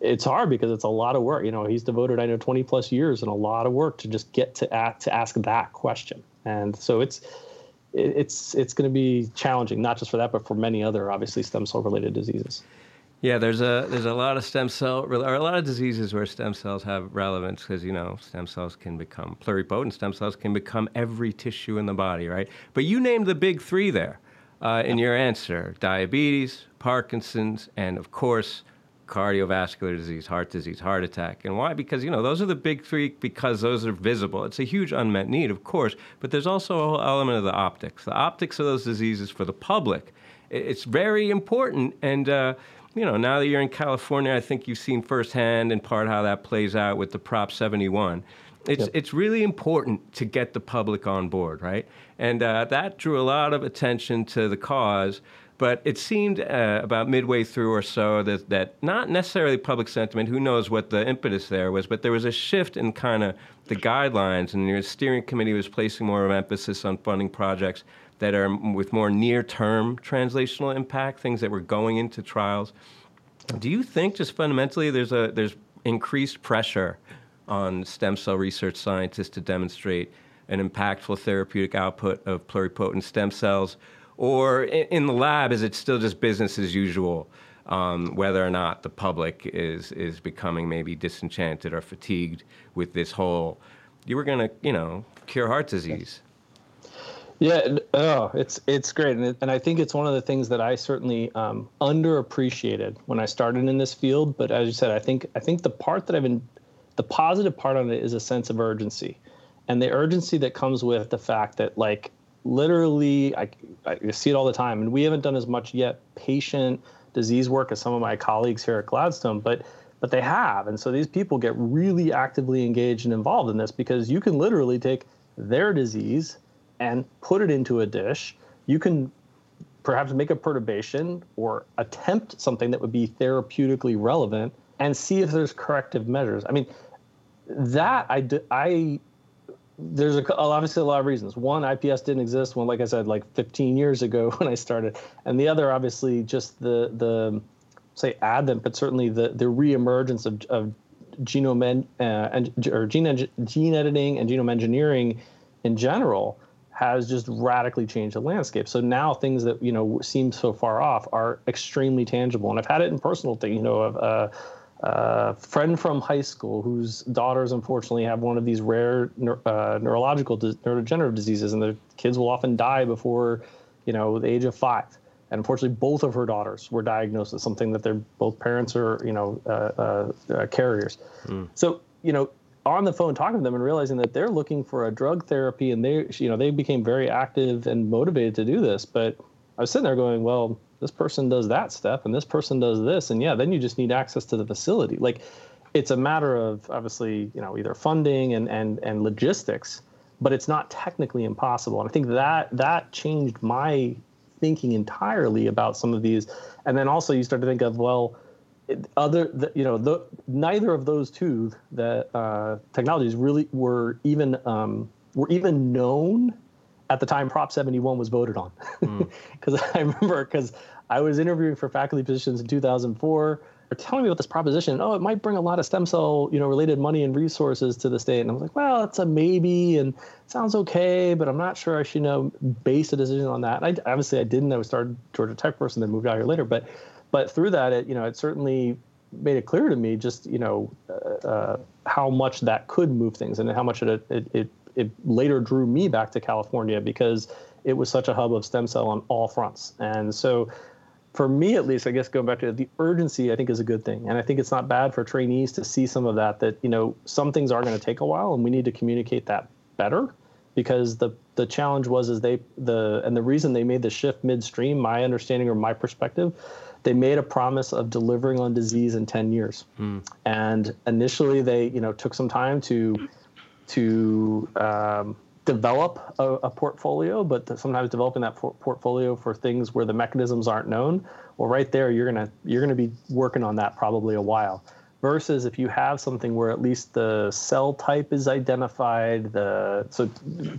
it's hard because it's a lot of work. You know, he's devoted I know 20 plus years and a lot of work to just get to to ask that question, and so it's it's it's going to be challenging, not just for that, but for many other obviously stem cell related diseases. Yeah, there's a there's a lot of stem cell or a lot of diseases where stem cells have relevance because you know stem cells can become pluripotent. Stem cells can become every tissue in the body, right? But you named the big three there uh, in your answer: diabetes, Parkinson's, and of course cardiovascular disease, heart disease, heart attack. And why? Because, you know, those are the big three because those are visible. It's a huge unmet need, of course, but there's also a whole element of the optics. The optics of those diseases for the public, it's very important. And, uh, you know, now that you're in California, I think you've seen firsthand in part how that plays out with the Prop 71. It's, yep. it's really important to get the public on board, right? And uh, that drew a lot of attention to the cause. But it seemed uh, about midway through or so that, that not necessarily public sentiment, who knows what the impetus there was, but there was a shift in kind of the guidelines, and your steering committee was placing more of emphasis on funding projects that are with more near term translational impact, things that were going into trials. Do you think just fundamentally there's a there's increased pressure on stem cell research scientists to demonstrate an impactful therapeutic output of pluripotent stem cells? Or in the lab, is it still just business as usual? Um, whether or not the public is is becoming maybe disenchanted or fatigued with this whole, you were going to, you know, cure heart disease. Yeah, oh, it's it's great, and, it, and I think it's one of the things that I certainly um, underappreciated when I started in this field. But as you said, I think I think the part that I've been, the positive part on it is a sense of urgency, and the urgency that comes with the fact that like literally, I, I see it all the time, and we haven't done as much yet patient disease work as some of my colleagues here at Gladstone, but but they have, and so these people get really actively engaged and involved in this because you can literally take their disease and put it into a dish. You can perhaps make a perturbation or attempt something that would be therapeutically relevant and see if there's corrective measures. I mean, that I, I there's a, obviously a lot of reasons. One, IPS didn't exist when, like I said, like 15 years ago *laughs* when I started, and the other, obviously, just the the say advent, but certainly the the reemergence of, of genome uh, and or gene gene editing and genome engineering in general has just radically changed the landscape. So now things that you know seem so far off are extremely tangible, and I've had it in personal thing. You know, of uh, a friend from high school whose daughters unfortunately have one of these rare uh, neurological neurodegenerative diseases, and the kids will often die before, you know, the age of five. And unfortunately, both of her daughters were diagnosed with something that their both parents are, you know, uh, uh, uh, carriers. Mm. So, you know, on the phone talking to them and realizing that they're looking for a drug therapy, and they, you know, they became very active and motivated to do this. But I was sitting there going, well, this person does that step and this person does this. And yeah then you just need access to the facility. Like it's a matter of obviously you know either funding and and and logistics but it's not technically impossible. And i think that that changed my thinking entirely about some of these. And then also you start to think of well other the, you know the, neither of those two the uh, technologies really were even um, were even known at the time Prop 71 was voted on. *laughs* Because mm. I remember, because I was interviewing for faculty positions in 2004. They're telling me about this proposition. Oh, it might bring a lot of stem cell, you know, related money and resources to the state. And I was like, well, it's a maybe, and sounds okay, but I'm not sure I should you know base a decision on that. And I, obviously, I didn't. I was started Georgia Tech first, and then moved out here later. But, but through that, it you know, it certainly made it clear to me just you know uh, uh, how much that could move things and how much it, it, it it later drew me back to California because it was such a hub of stem cell on all fronts. And so, for me at least, I guess going back to the urgency, I think is a good thing, and I think it's not bad for trainees to see some of that. That you know, some things are going to take a while, and we need to communicate that better because the the challenge was is they the and the reason they made the shift midstream, my understanding or my perspective, they made a promise of delivering on disease in 10 years. Mm. And initially they, you know, took some time to to um, develop a, a, portfolio, but sometimes developing that por- portfolio for things where the mechanisms aren't known. Well, right there, you're gonna you're gonna be working on that probably a while. Versus if you have something where at least the cell type is identified, the so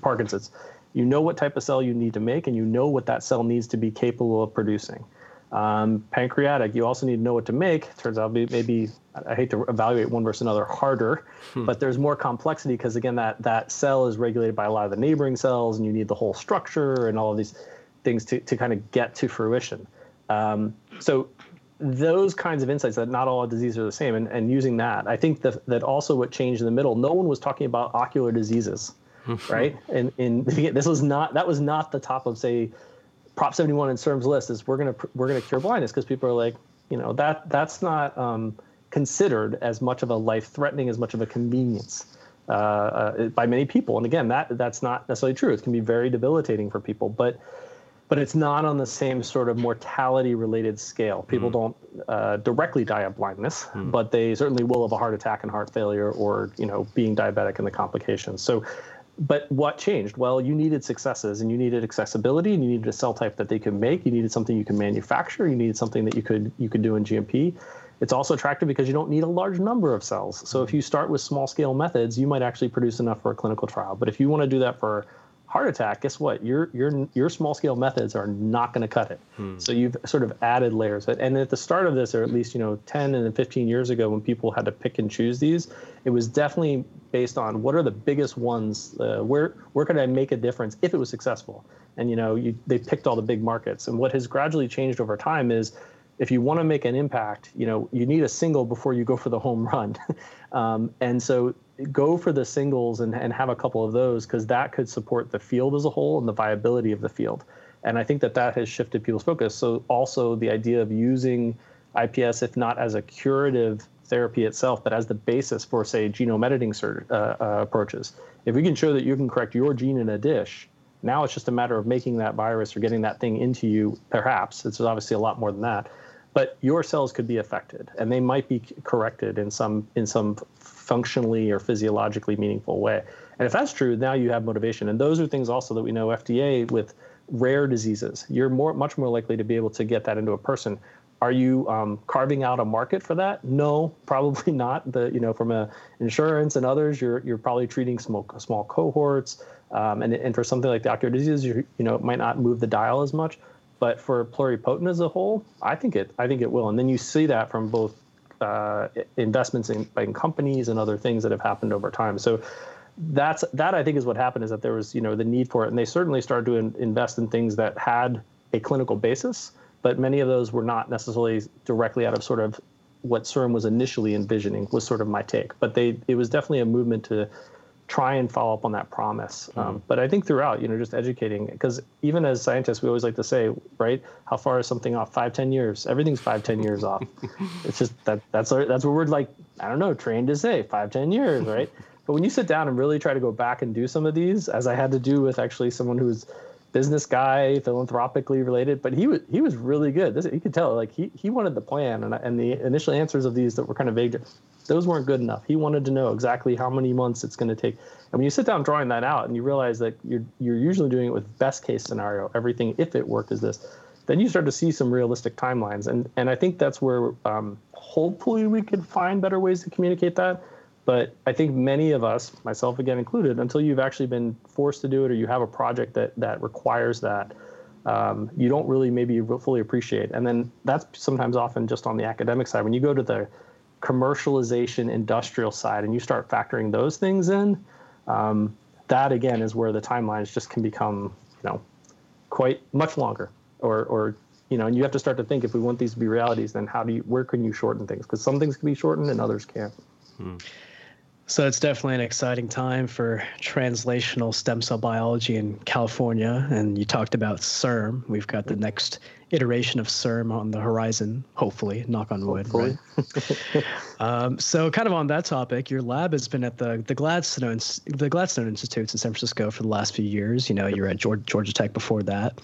Parkinson's, you know what type of cell you need to make, and you know what that cell needs to be capable of producing. Um, pancreatic, you also need to know what to make. Turns out maybe I hate to evaluate one versus another harder, hmm. but there's more complexity because again that that cell is regulated by a lot of the neighboring cells, and you need the whole structure and all of these things to to kind of get to fruition. Um, so those kinds of insights that not all diseases are the same and, and using that i think that, that also what changed in the middle no one was talking about ocular diseases right and in *laughs* this was not that was not the top of say prop 71 in CIRM's list is we're going to we're going to cure blindness because people are like you know that that's not um, considered as much of a life threatening as much of a convenience uh, uh, by many people and again that that's not necessarily true it can be very debilitating for people but but it's not on the same sort of mortality related scale. People mm. don't uh, directly die of blindness, mm. but they certainly will of a heart attack and heart failure or, you know, being diabetic and the complications. So, but what changed? Well, you needed successes and you needed accessibility and you needed a cell type that they could make. You needed something you could manufacture. You needed something that you could you could do in GMP. It's also attractive because you don't need a large number of cells. So if you start with small scale methods, you might actually produce enough for a clinical trial. But if you want to do that for heart attack, guess what? Your your your small scale methods are not going to cut it. Hmm. So you've sort of added layers. And at the start of this, or at least you know 10 and 15 years ago, when people had to pick and choose these, it was definitely based on what are the biggest ones. Uh, where where could I make a difference if it was successful? And you know you, they picked all the big markets. And what has gradually changed over time is if you want to make an impact, you know, you need a single before you go for the home run. *laughs* um, and so go for the singles and, and have a couple of those because that could support the field as a whole and the viability of the field. And I think that that has shifted people's focus. So also the idea of using IPS, if not as a curative therapy itself, but as the basis for, say, genome editing uh, uh, approaches. If we can show that you can correct your gene in a dish, now it's just a matter of making that virus or getting that thing into you, perhaps. It's obviously a lot more than that but your cells could be affected and they might be corrected in some in some functionally or physiologically meaningful way. And if that's true now you have motivation. And those are things also that we know fda with rare diseases you're more much more likely to be able to get that into a person. Are you um, carving out a market for that? No *laughs* probably not. The you know from a insurance and others you're you're probably treating small small cohorts um, and, and for something like the ocular disease you you know it might not move the dial as much but for pluripotent as a whole, I think it I think it will. And then you see that from both uh, investments in, in companies and other things that have happened over time. So that's that I think is what happened is that there was you know the need for it, and they certainly started to in, invest in things that had a clinical basis, but many of those were not necessarily directly out of sort of what CIRM was initially envisioning was sort of my take. But they it was definitely a movement to try and follow up on that promise. Um, mm-hmm. Um, but I think throughout, you know, just educating, because even as scientists, we always like to say, right, how far is something off? Five, ten years. Everything's five, ten years off. *laughs* It's just that that's our, that's what we're like. I don't know, trained to say five, ten years, right? *laughs* but when you sit down and really try to go back and do some of these, as I had to do with actually someone who's business guy, philanthropically related, but he was he was really good. This, you could tell, like he he wanted the plan, and and the initial answers of these that were kind of vague those weren't good enough. He wanted to know exactly how many months it's going to take. And when you sit down drawing that out and you realize that you're you're usually doing it with best case scenario, everything if it worked is this, then you start to see some realistic timelines. And and I think that's where um, hopefully we could find better ways to communicate that. But I think many of us, myself again included, until you've actually been forced to do it or you have a project that that requires that, um, you don't really maybe fully appreciate. And then that's sometimes often just on the academic side. When you go to the commercialization industrial side and you start factoring those things in um, that again is where the timelines just can become you know quite much longer or or you know and you have to start to think if we want these to be realities then how do you where can you shorten things because some things can be shortened and others can't hmm. So it's definitely an exciting time for translational stem cell biology in California. And you talked about CIRM. We've got the mm-hmm. next iteration of CIRM on the horizon, hopefully, knock on wood. Hopefully. Right? *laughs* um, so, kind of on that topic, your lab has been at the the Gladstone the Gladstone Institutes in San Francisco for the last few years. You know, you were at Georgia, Georgia Tech before that,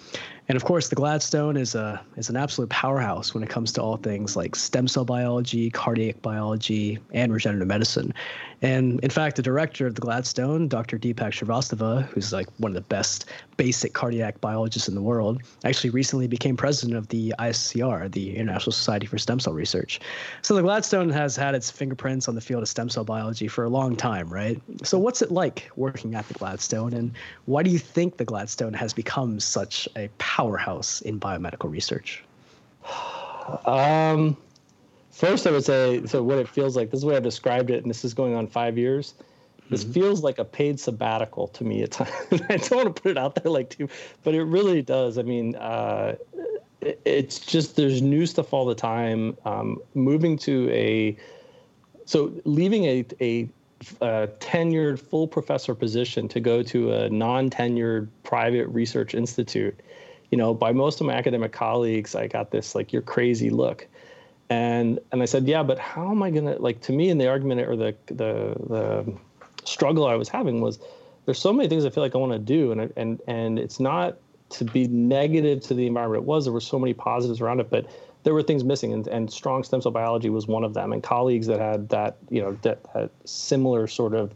and of course, the Gladstone is a is an absolute powerhouse when it comes to all things like stem cell biology, cardiac biology, and regenerative medicine. And in fact, the director of the Gladstone, Dr. Deepak Srivastava, who's like one of the best basic cardiac biologists in the world, actually recently became president of the ISSCR, the International Society for Stem Cell Research. So the Gladstone has had its fingerprints on the field of stem cell biology for a long time, right? So what's it like working at the Gladstone, and why do you think the Gladstone has become such a powerhouse in biomedical research? Um, first, I would say so. What it feels like. This is the way I've described it, and this is going on five years. This mm-hmm. feels like a paid sabbatical to me at *laughs* times. I don't want to put it out there like too, but it really does. I mean, uh, it's just there's new stuff all the time. Um, moving to a so leaving a, a, a tenured full professor position to go to a non-tenured private research institute, you know, by most of my academic colleagues, I got this like you're crazy look, and and I said, yeah, but how am I gonna like to me in the argument or the the the struggle I was having was there's so many things I feel like I want to do, and and and it's not to be negative to the environment it was. There were so many positives around it, but there were things missing, and, and strong stem cell biology was one of them. And colleagues that had that, you know, that had similar sort of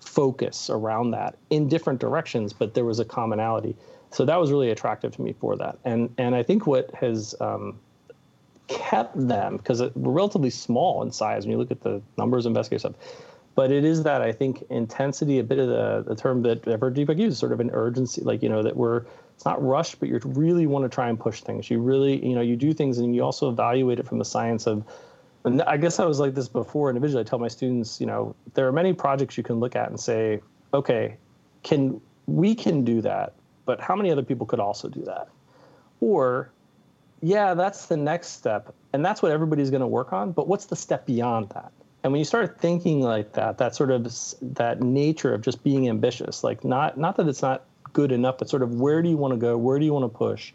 focus around that in different directions, but there was a commonality. So that was really attractive to me for that. And and I think what has um, kept them because we're relatively small in size when you look at the numbers of investigators stuff. But it is that I think intensity, a bit of the, the term that I've heard Deepak use, sort of an urgency, like you know that we're it's not rushed, but you really want to try and push things. You really, you know, you do things and you also evaluate it from the science of. And I guess I was like this before individually. I tell my students, you know, there are many projects you can look at and say, okay, can we can do that, but how many other people could also do that? Or, yeah, that's the next step, and that's what everybody's going to work on. But what's the step beyond that? And when you start thinking like that, that sort of that nature of just being ambitious, like not not that it's not good enough, but sort of where do you want to go? Where do you want to push?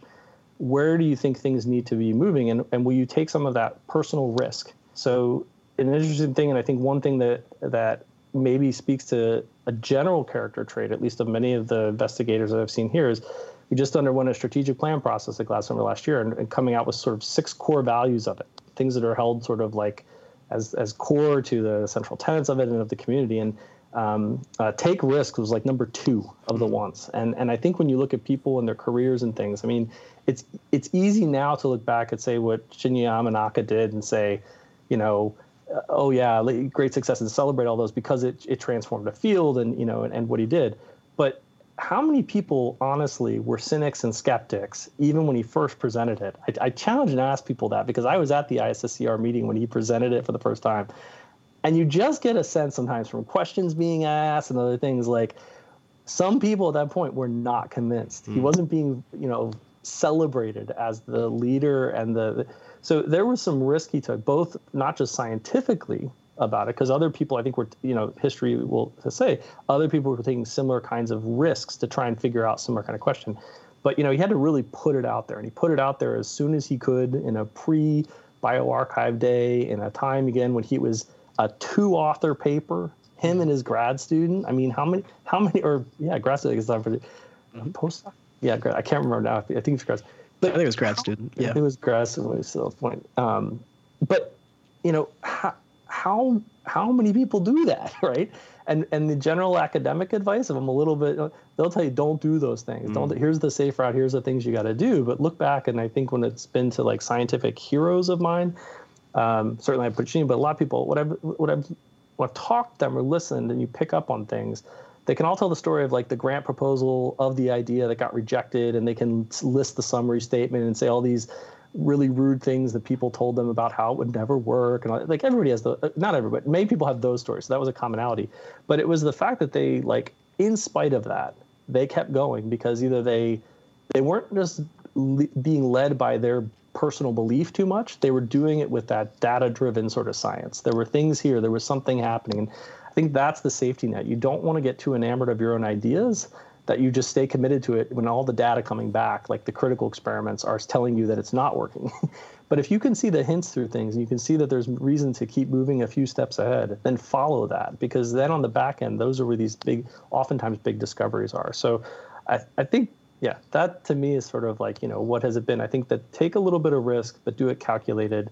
Where do you think things need to be moving? And, and will you take some of that personal risk? So an interesting thing, and I think one thing that that maybe speaks to a general character trait, at least of many of the investigators that I've seen here, is we just underwent a strategic plan process at Gladstone last year and, and, coming out with sort of six core values of it, things that are held sort of like as as core to the central tenets of it and of the community. And um, uh, take risks was like number two of the mm-hmm. And and I think when you look at people and their careers and things, I mean, it's it's easy now to look back and say what Shinya Yamanaka did and say, you know, uh, oh yeah, great success and celebrate all those because it it transformed a field and you know and, and what he did. But how many people honestly were cynics and skeptics even when he first presented it? I, I challenge and ask people that because I was at the ISSCR meeting when he presented it for the first time and you just get a sense sometimes from questions being asked and other things like some people at that point were not convinced. Mm. He hmm. wasn't being, you know, celebrated as the leader and the so there was some risk he took, both not just scientifically about it, because other people I think were, you know, history will say other people were taking similar kinds of risks to try and figure out similar kind of question. But you know, he had to really put it out there, and he put it out there as soon as he could in a pre bioRxiv day, in a time again when he was a two author paper, him and his grad student. I mean, how many, how many, or yeah, grad student is time for the mm-hmm. postdoc. Yeah, I can't remember now. I think it's grad. But I think it was grad student. Yeah, it was grad student. Was Still point. Um, but you know how how how many people do that, *laughs* right? And and the general academic advice of them a little bit, they'll tell you don't do those things. Mm. Don't. Here's the safe route. Here's the things you got to do. But look back, and I think when it's been to like scientific heroes of mine, um, certainly at Puccini, but a lot of people, what I've, what I've, what I've talked to them or listened, and you pick up on things, they can all tell the story of like the grant proposal of the idea that got rejected, and they can list the summary statement and say all these really rude things that people told them about how it would never work, and like everybody has the uh, not everybody, many people have those stories. So that was a commonality, but it was the fact that they like, in spite of that, they kept going because either they they weren't just le- being led by their personal belief too much. They were doing it with that data driven sort of science. There were things here, there was something happening. And I think that's the safety net. You don't want to get too enamored of your own ideas that you just stay committed to it when all the data coming back, like the critical experiments, are telling you that it's not working. *laughs* but if you can see the hints through things and you can see that there's reason to keep moving a few steps ahead, then follow that because then on the back end, those are where these big, oftentimes big discoveries are. So I, I think yeah, that to me is sort of like, you know, what has it been? I think that take a little bit of risk, but do it calculated.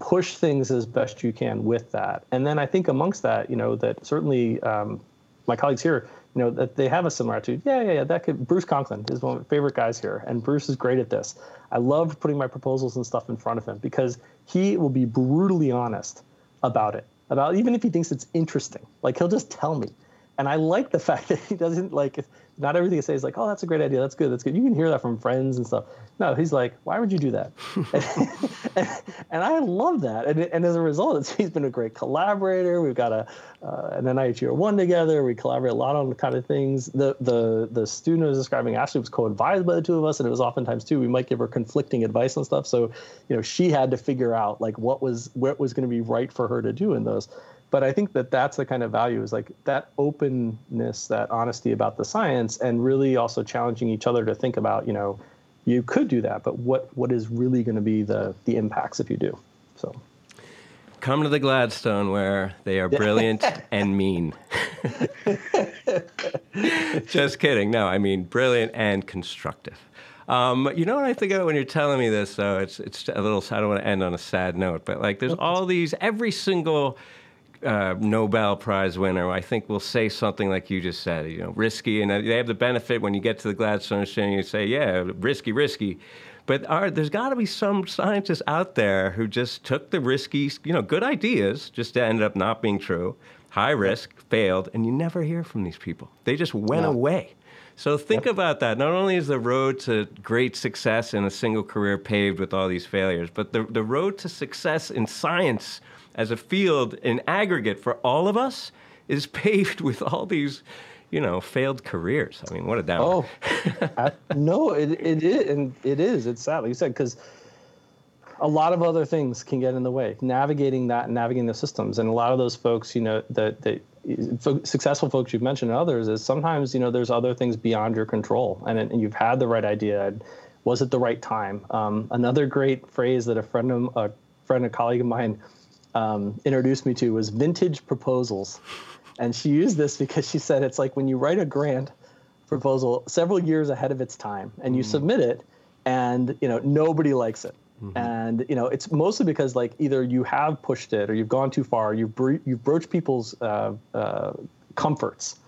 Push things as best you can with that. And then I think amongst that, you know, that certainly um, my colleagues here, you know, that they have a similar attitude. Yeah, yeah, yeah. That could Bruce Conklin is one of my favorite guys here. And Bruce is great at this. I love putting my proposals and stuff in front of him because he will be brutally honest about it. About even if he thinks it's interesting. Like he'll just tell me. And I like the *laughs* fact that he doesn't like not everything he says is like, oh, that's a great idea. That's good. That's good. You can hear that from friends and stuff. No, he's like, why would you do that? and, *laughs* *laughs* and, I love that. And, and as a result, he's been a great collaborator. We've got a uh, an NIH R01 together. We collaborate a lot on the kind of things. The the the student I was describing Ashley was co-advised by the two of us, and it was oftentimes too we might give her conflicting advice and stuff. So, you know, she had to figure out like what was what was going to be right for her to do in those but I think that that's the kind of value is like that openness, that honesty about the science, and really also challenging each other to think about, you know, you could do that, but what what is really going to be the the impacts if you do? So. Come to the Gladstone where they are brilliant *laughs* and mean. Just kidding. No, I mean brilliant and constructive. Um, you know what I think of when you're telling me this, though? It's, it's a little, I don't want to end on a sad note, but like there's all these, every single uh, Nobel Prize winner, I think will say something like you just said, you know, risky. And they have the benefit when you get to the Gladstone Exchange, you say, yeah, risky, risky. But are, there's got to be some scientists out there who just took the risky, you know, good ideas, just ended up not being true, high risk, failed, and you never hear from these people. They just went yeah. away. So think yep. about that. Not only is the road to great success in a single career paved with all these failures, but the, the road to success in science – as a field in aggregate for all of us is *laughs* paved with all these you know failed careers. I mean what a down oh *laughs* I, no it, it is and it is. It's sad like you said because a lot of other things can get in the way. Navigating that and navigating the systems and a lot of those folks you know that the successful folks you've mentioned and others is sometimes you know there's other things beyond your control and, and you've had the right idea was it the right time? Um, another great phrase that a friend of a friend a colleague of mine um, introduced me to was vintage proposals. And she used this because she said it's like when you write a grant proposal several years ahead of its time and you mm. submit it and you know nobody likes it. Mm-hmm. And you know it's mostly because like either you have pushed it or you've gone too far, you've bro- you've broached people's uh, uh, comforts,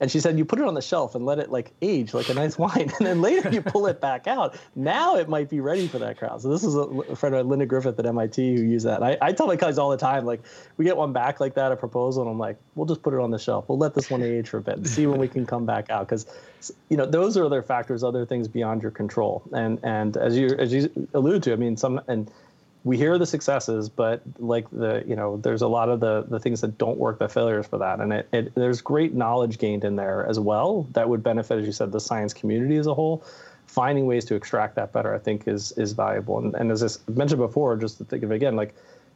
and she said you put it on the shelf and let it like age like a nice wine, *laughs* and then later you pull it back out. Now it might be ready for that crowd. So this is a, friend of Linda Griffith at MIT who used that. I, I tell my guys all the time, like we get one back like that, a proposal, and I'm like, we'll just put it on the shelf. We'll let this one age for a bit and see when we can come back out because you know those are other factors, other things beyond your control. And and as you as you allude to, I mean some and we hear the successes, but like the you know, there's a lot of the the things that don't work, the failures for that, and it, it there's great knowledge gained in there as well that would benefit, as you said, the science community as a whole. Finding ways to extract that better, I think, is is valuable. And, and as I mentioned before, just to think of it again, like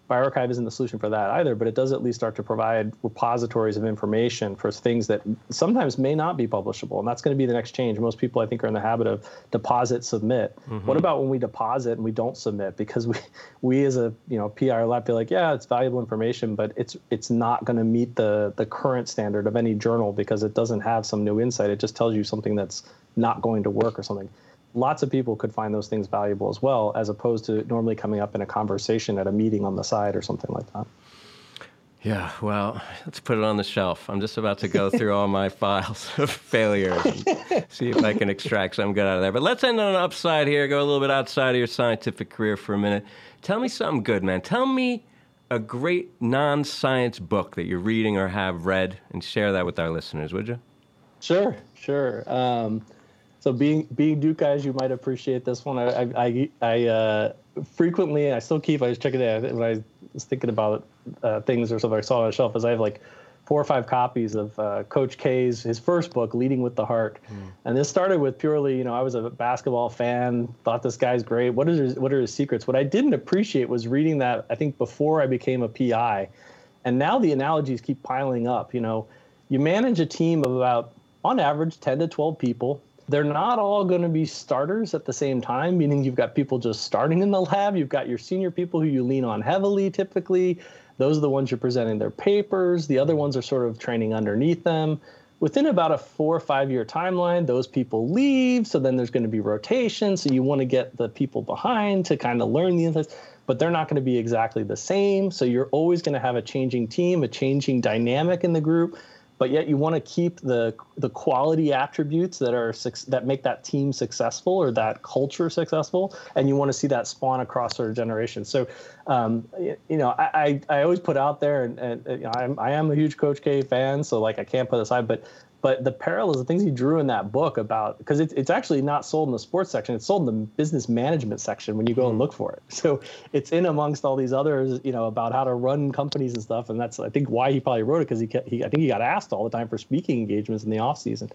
bioRxiv isn't the solution for that either, but it does at least start to provide repositories of information for things that sometimes may not be publishable. And that's going to be the next change. Most people, I think, are in the habit of deposit, submit. Mm-hmm. What about when we deposit and we don't submit? Because we, *laughs* we as a you know PI lab feel like, yeah, it's valuable information, but it's it's not going to meet the the current standard of any journal because it doesn't have some new insight. It just tells you something that's not going to work or something lots of people could find those things valuable as well, as opposed to normally coming up in a conversation at a meeting on the side or something like that. Yeah, well, let's put it on the shelf. I'm just about to go through all my *laughs* files of failures and see if I can extract some good out of there. But let's end on an upside here, go a little bit outside of your scientific career for a minute. Tell me something good, man. Tell me a great non science book that you're reading or have read and share that with our listeners, would you? Sure, sure. Um, so being being Duke guys, you might appreciate this one. I I I uh, frequently I still keep. I was checking it when I was thinking about uh, things or something I saw on the shelf. Is I have like four or five copies of uh, Coach K's his first book, Leading with the Heart, mm. and this started with purely you know I was a basketball fan, thought this guy's great. What is his, what are his secrets? What I didn't appreciate was reading that I think before I became a PI, and now the analogies keep piling up. You know, you manage a team of about on average 10 to 12 people they're not all going to be starters at the same time, meaning you've got people just starting in the lab. You've got your senior people who you lean on heavily typically. Those are the ones you're presenting their papers. The other ones are sort of training underneath them. Within about a four or five year timeline, those people leave. So then there's going to be rotation. So you want to get the people behind to kind of learn the insights, but they're not going to be exactly the same. So you're always going to have a changing team, a changing dynamic in the group but yet you want to keep the the quality attributes that are that make that team successful or that culture successful and you want to see that spawn across sort of generations. So um, you know, I, I, I, always put out there, and, and you know, I'm, I am a huge Coach K fan, so like I can't put aside, but but the parallels, the things he drew in that book about, because it's, it's actually not sold in the sports section, it's sold in the business management section when you go and mm-hmm. look for it. *laughs* So it's in amongst all these others, you know, about how to run companies and stuff. And that's, I think, why he probably wrote it, because he, he, I think he got asked all the time for speaking engagements in the off season.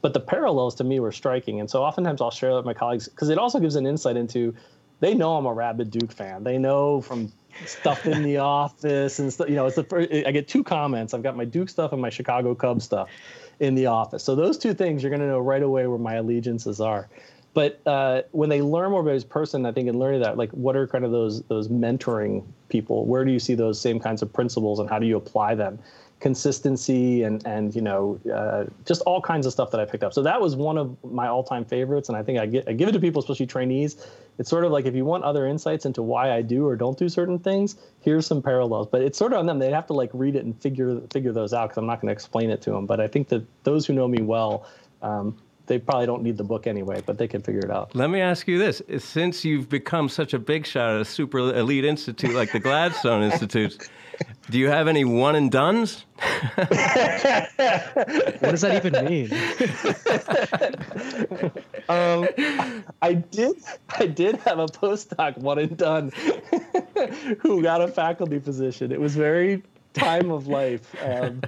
But the parallels to me were striking. And so oftentimes I'll share that with my colleagues, because it also gives an insight into, they know I'm a rabid Duke fan. They know from stuff in the *laughs* office and stuff. You know, it's the first, I get two comments. I've got my Duke stuff and my Chicago Cubs stuff in the office. So those two things you're going to know right away where my allegiances are. But uh, when they learn more about his person, I think in learning that, like, what are kind of those those mentoring people? Where do you see those same kinds of principles, and how do you apply them? Consistency and and you know uh, just all kinds of stuff that I picked up. So that was one of my all-time favorites, and I think I, get, I give it to people, especially trainees. It's sort of like if you want other insights into why I do or don't do certain things, here's some parallels. But it's sort of on them; they have to like read it and figure figure those out because I'm not going to explain it to them. But I think that those who know me well. Um, they probably don't need the book anyway, but they can figure it out. Let me ask you this: Since you've become such a big shot at a super elite institute like the Gladstone Institute, *laughs* do you have any one and duns? *laughs* what does that even mean? *laughs* um, I did. I did have a postdoc one and done *laughs* who got a faculty position. It was very time of life. Um,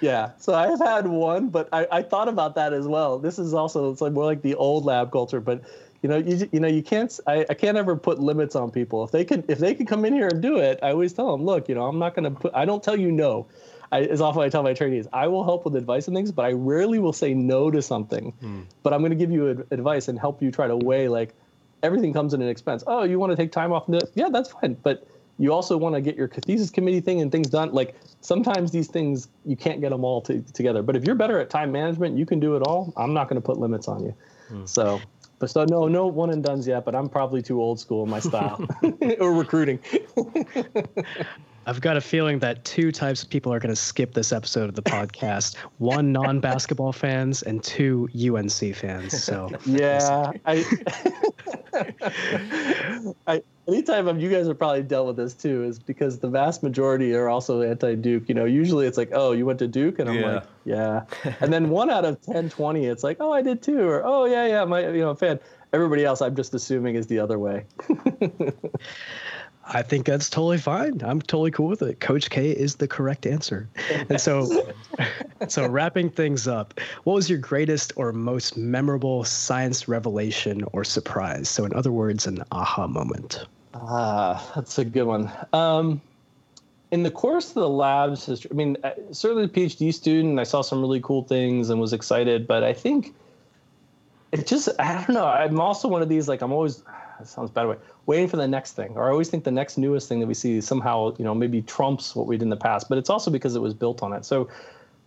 yeah. So I have had one, but I, I thought about that as well. This is also it's like more like the old lab culture, but you know, you, you know, you can't. I, I can't ever put limits on people. If they could, if they could come in here and do it, I always tell them, look, you know, I'm not going to put. I don't tell you no. I, as often I tell my trainees, I will help with advice and things, but I rarely will say no to something. Hmm. But I'm going to give you ad- advice and help you try to weigh like everything comes at an expense. Oh, you want to take time off? Yeah, that's fine. But you also want to get your thesis committee thing and things done. Like sometimes these things you can't get them all to, together. But if you're better at time management, you can do it all. I'm not going to put limits on you. Hmm. So but so no, no one and duns yet. But I'm probably too old school in my style *laughs* *laughs* or recruiting. *laughs* I've got a feeling that two types of people are going to skip this episode of the podcast: *laughs* one non-basketball fans and two UNC fans. So. Yeah, I, *laughs* I anytime you guys have probably dealt with this too is because the vast majority are also anti-duke you know usually it's like oh you went to duke? And i'm yeah. like yeah. *laughs* And then one out of 10 20 it's like oh i did too or oh yeah yeah my you know fan. Everybody else i'm just assuming is the other way I think that's totally fine. I'm totally cool with it. Coach K is the correct answer. *laughs* And so, *laughs* so wrapping things up, what was your greatest or most memorable science revelation or surprise? So, in other words, an aha moment. Ah, that's a good one. Um, in the course of the labs, history, I mean, uh, certainly a PhD student, I saw some really cool things and was excited, but I think it just, I don't know. I'm also one of these, like, I'm always, sounds bad way, waiting for the next thing. Or I always think the next newest thing that we see somehow, you know, maybe trumps what we did in the past, but it's also because it was built on it. So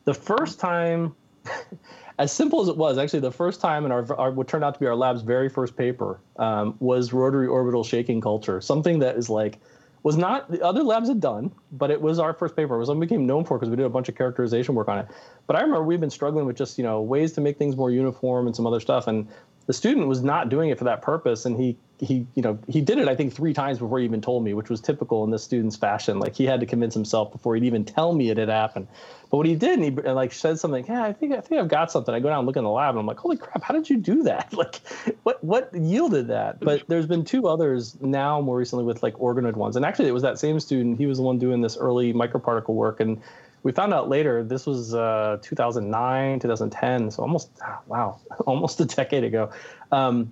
the first time, *laughs* as simple as it was, actually, the first time in our, our what turned out to be our lab's very first paper um, was rotary orbital shaking culture, something that is like was not the other labs had done, but it was our first paper. It was something we became known for because we did a bunch of characterization work on it. But I remember we've been struggling with just you know ways to make things more uniform and some other stuff, and the student was not doing it for that purpose. And he he you know he did it i think three times before he even told me which was typical in this student's fashion. Like he had to convince himself before he'd even tell me it had happened. But what he did and he like said something yeah i think i think i've got something. I go down and look in the lab and i'm like holy crap how did you do that? *laughs* Like what what yielded that? But there's been two others now more recently with like organoid ones. And actually it was that same student. He was the one doing this early microparticle work and we found out later this was uh, 2009 2010 so almost wow *laughs* almost a decade ago um,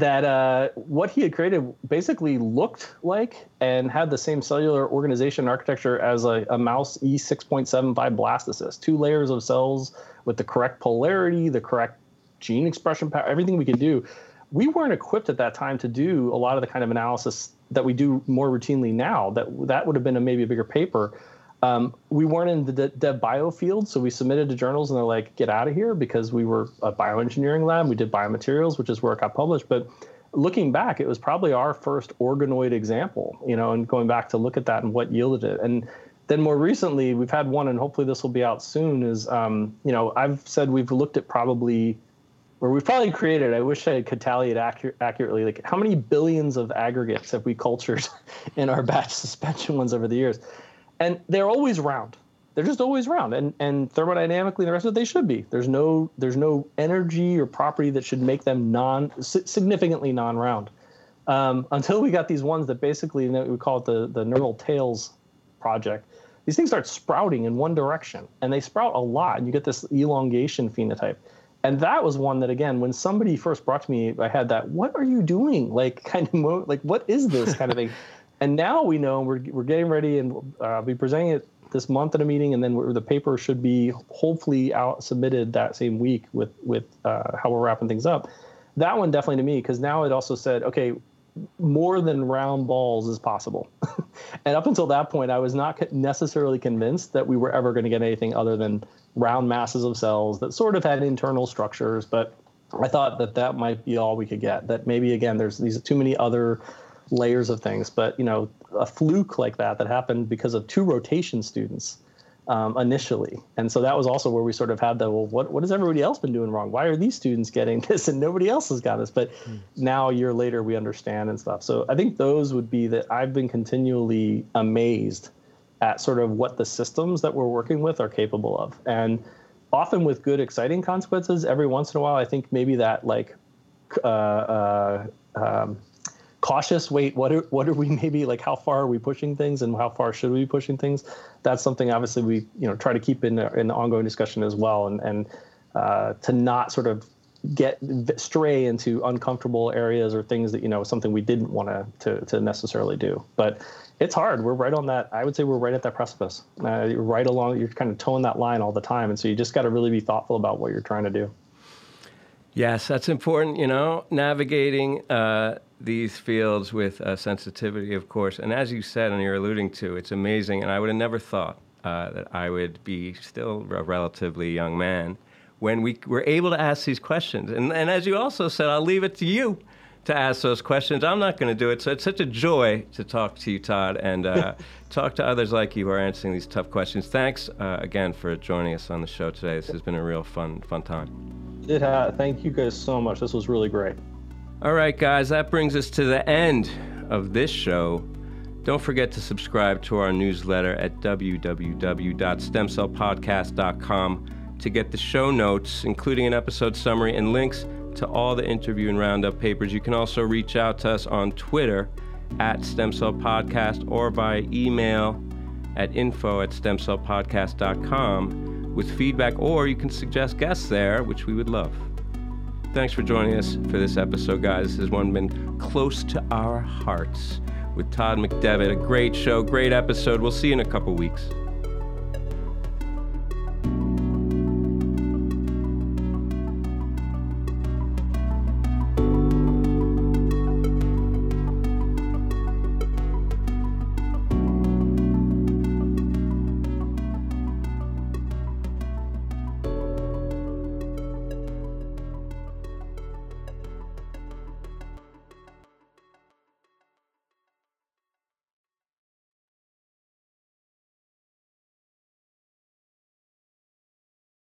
that uh, what he had created basically looked like and had the same cellular organization architecture as a, a mouse e6.75 blastocyst. Two layers of cells with the correct polarity the correct gene expression power everything we could do. We weren't equipped at that time to do a lot of the kind of analysis that we do more routinely now that that would have been a maybe a bigger paper um, we weren't in the dev bio field, so we submitted to journals and they're like, get out of here because we were a bioengineering lab. We did biomaterials, which is where it got published. But looking back, it was probably our first organoid example, you know, and going back to look at that and what yielded it. And then more recently, we've had one, and hopefully this will be out soon. Is um, you know, I've said we've looked at probably where we've probably created. I wish I could tally it accurate, accurately. Like how many billions of aggregates have we cultured *laughs* in our batch *laughs* suspension ones over the years? And they're always round. They're just always round, and and thermodynamically, the rest of it, they should be. There's no there's no energy or property that should make them non significantly non-round. Um, until we got these ones that basically you know, we call it the the neural tails project. These things start sprouting in one direction, and they sprout a lot, and you get this elongation phenotype and that was one that again when somebody first brought to me i had that what are you doing like *laughs* kind of mo- like what is this kind of thing *laughs* and now we know we're, we're getting ready and uh, i'll be presenting it this month at a meeting and then the paper should be hopefully out submitted that same week with with uh, how we're wrapping things up that one definitely to me because now it also said okay more than round balls is possible. *laughs* and up until that point, I was not necessarily convinced that we were ever going to get anything other than round masses of cells that sort of had internal structures. But I thought that that might be all we could get. That maybe again, there's these too many other layers of things. But you know, a fluke like that that happened because of two rotation students um, initially. And so that was also where we sort of had the well, what what has everybody else been doing wrong? Why are these students getting *laughs* this and nobody else has got this? But mm. now a year later we understand and stuff. So I think those would be that I've been continually amazed at sort of what the systems that we're working with are capable of. And often with good exciting consequences, every once in a while I think maybe that like uh, uh, um, cautious wait what are what are we *laughs* maybe like how far are we pushing things and how far should we be pushing things? That's something obviously we you know try to keep in in the ongoing discussion as well and and uh, to not sort of get stray into uncomfortable areas or things that you know something we didn't want to to necessarily do. But it's hard. We're right on that i would say we're right at that precipice. Uh, you're right along you're kind of toeing that line all the time. And so you just got to really be thoughtful about what you're trying to do. Yes that's important you know navigating uh, these fields with uh, sensitivity, of course. And as you said, and you're alluding to, it's amazing. And I would have never thought uh, that I would be still a relatively young man when we were able to ask these questions. And, and as you also said, I'll leave it to you to ask those questions. I'm not going to do it. So it's such a joy to talk to you, Todd, and uh, *laughs* talk to others like you who are answering these tough questions. Thanks uh, again for joining us on the show today. This has been a real fun, fun time. It has. Thank you guys so much. This was really great. All right, guys, that brings us to the end of this show. Don't forget to subscribe to our newsletter at www.stemcellpodcast.com to get the show notes, including an episode summary and links to all the interview and roundup papers. You can also reach out to us on Twitter at Stem Cell Podcast or by email at info at stemcellpodcast.com with feedback, or you can suggest guests there, which we would love. Thanks for joining us for this episode, guys. This has one been close to our hearts with Todd McDevitt. A great show, great episode. We'll see you in a couple weeks.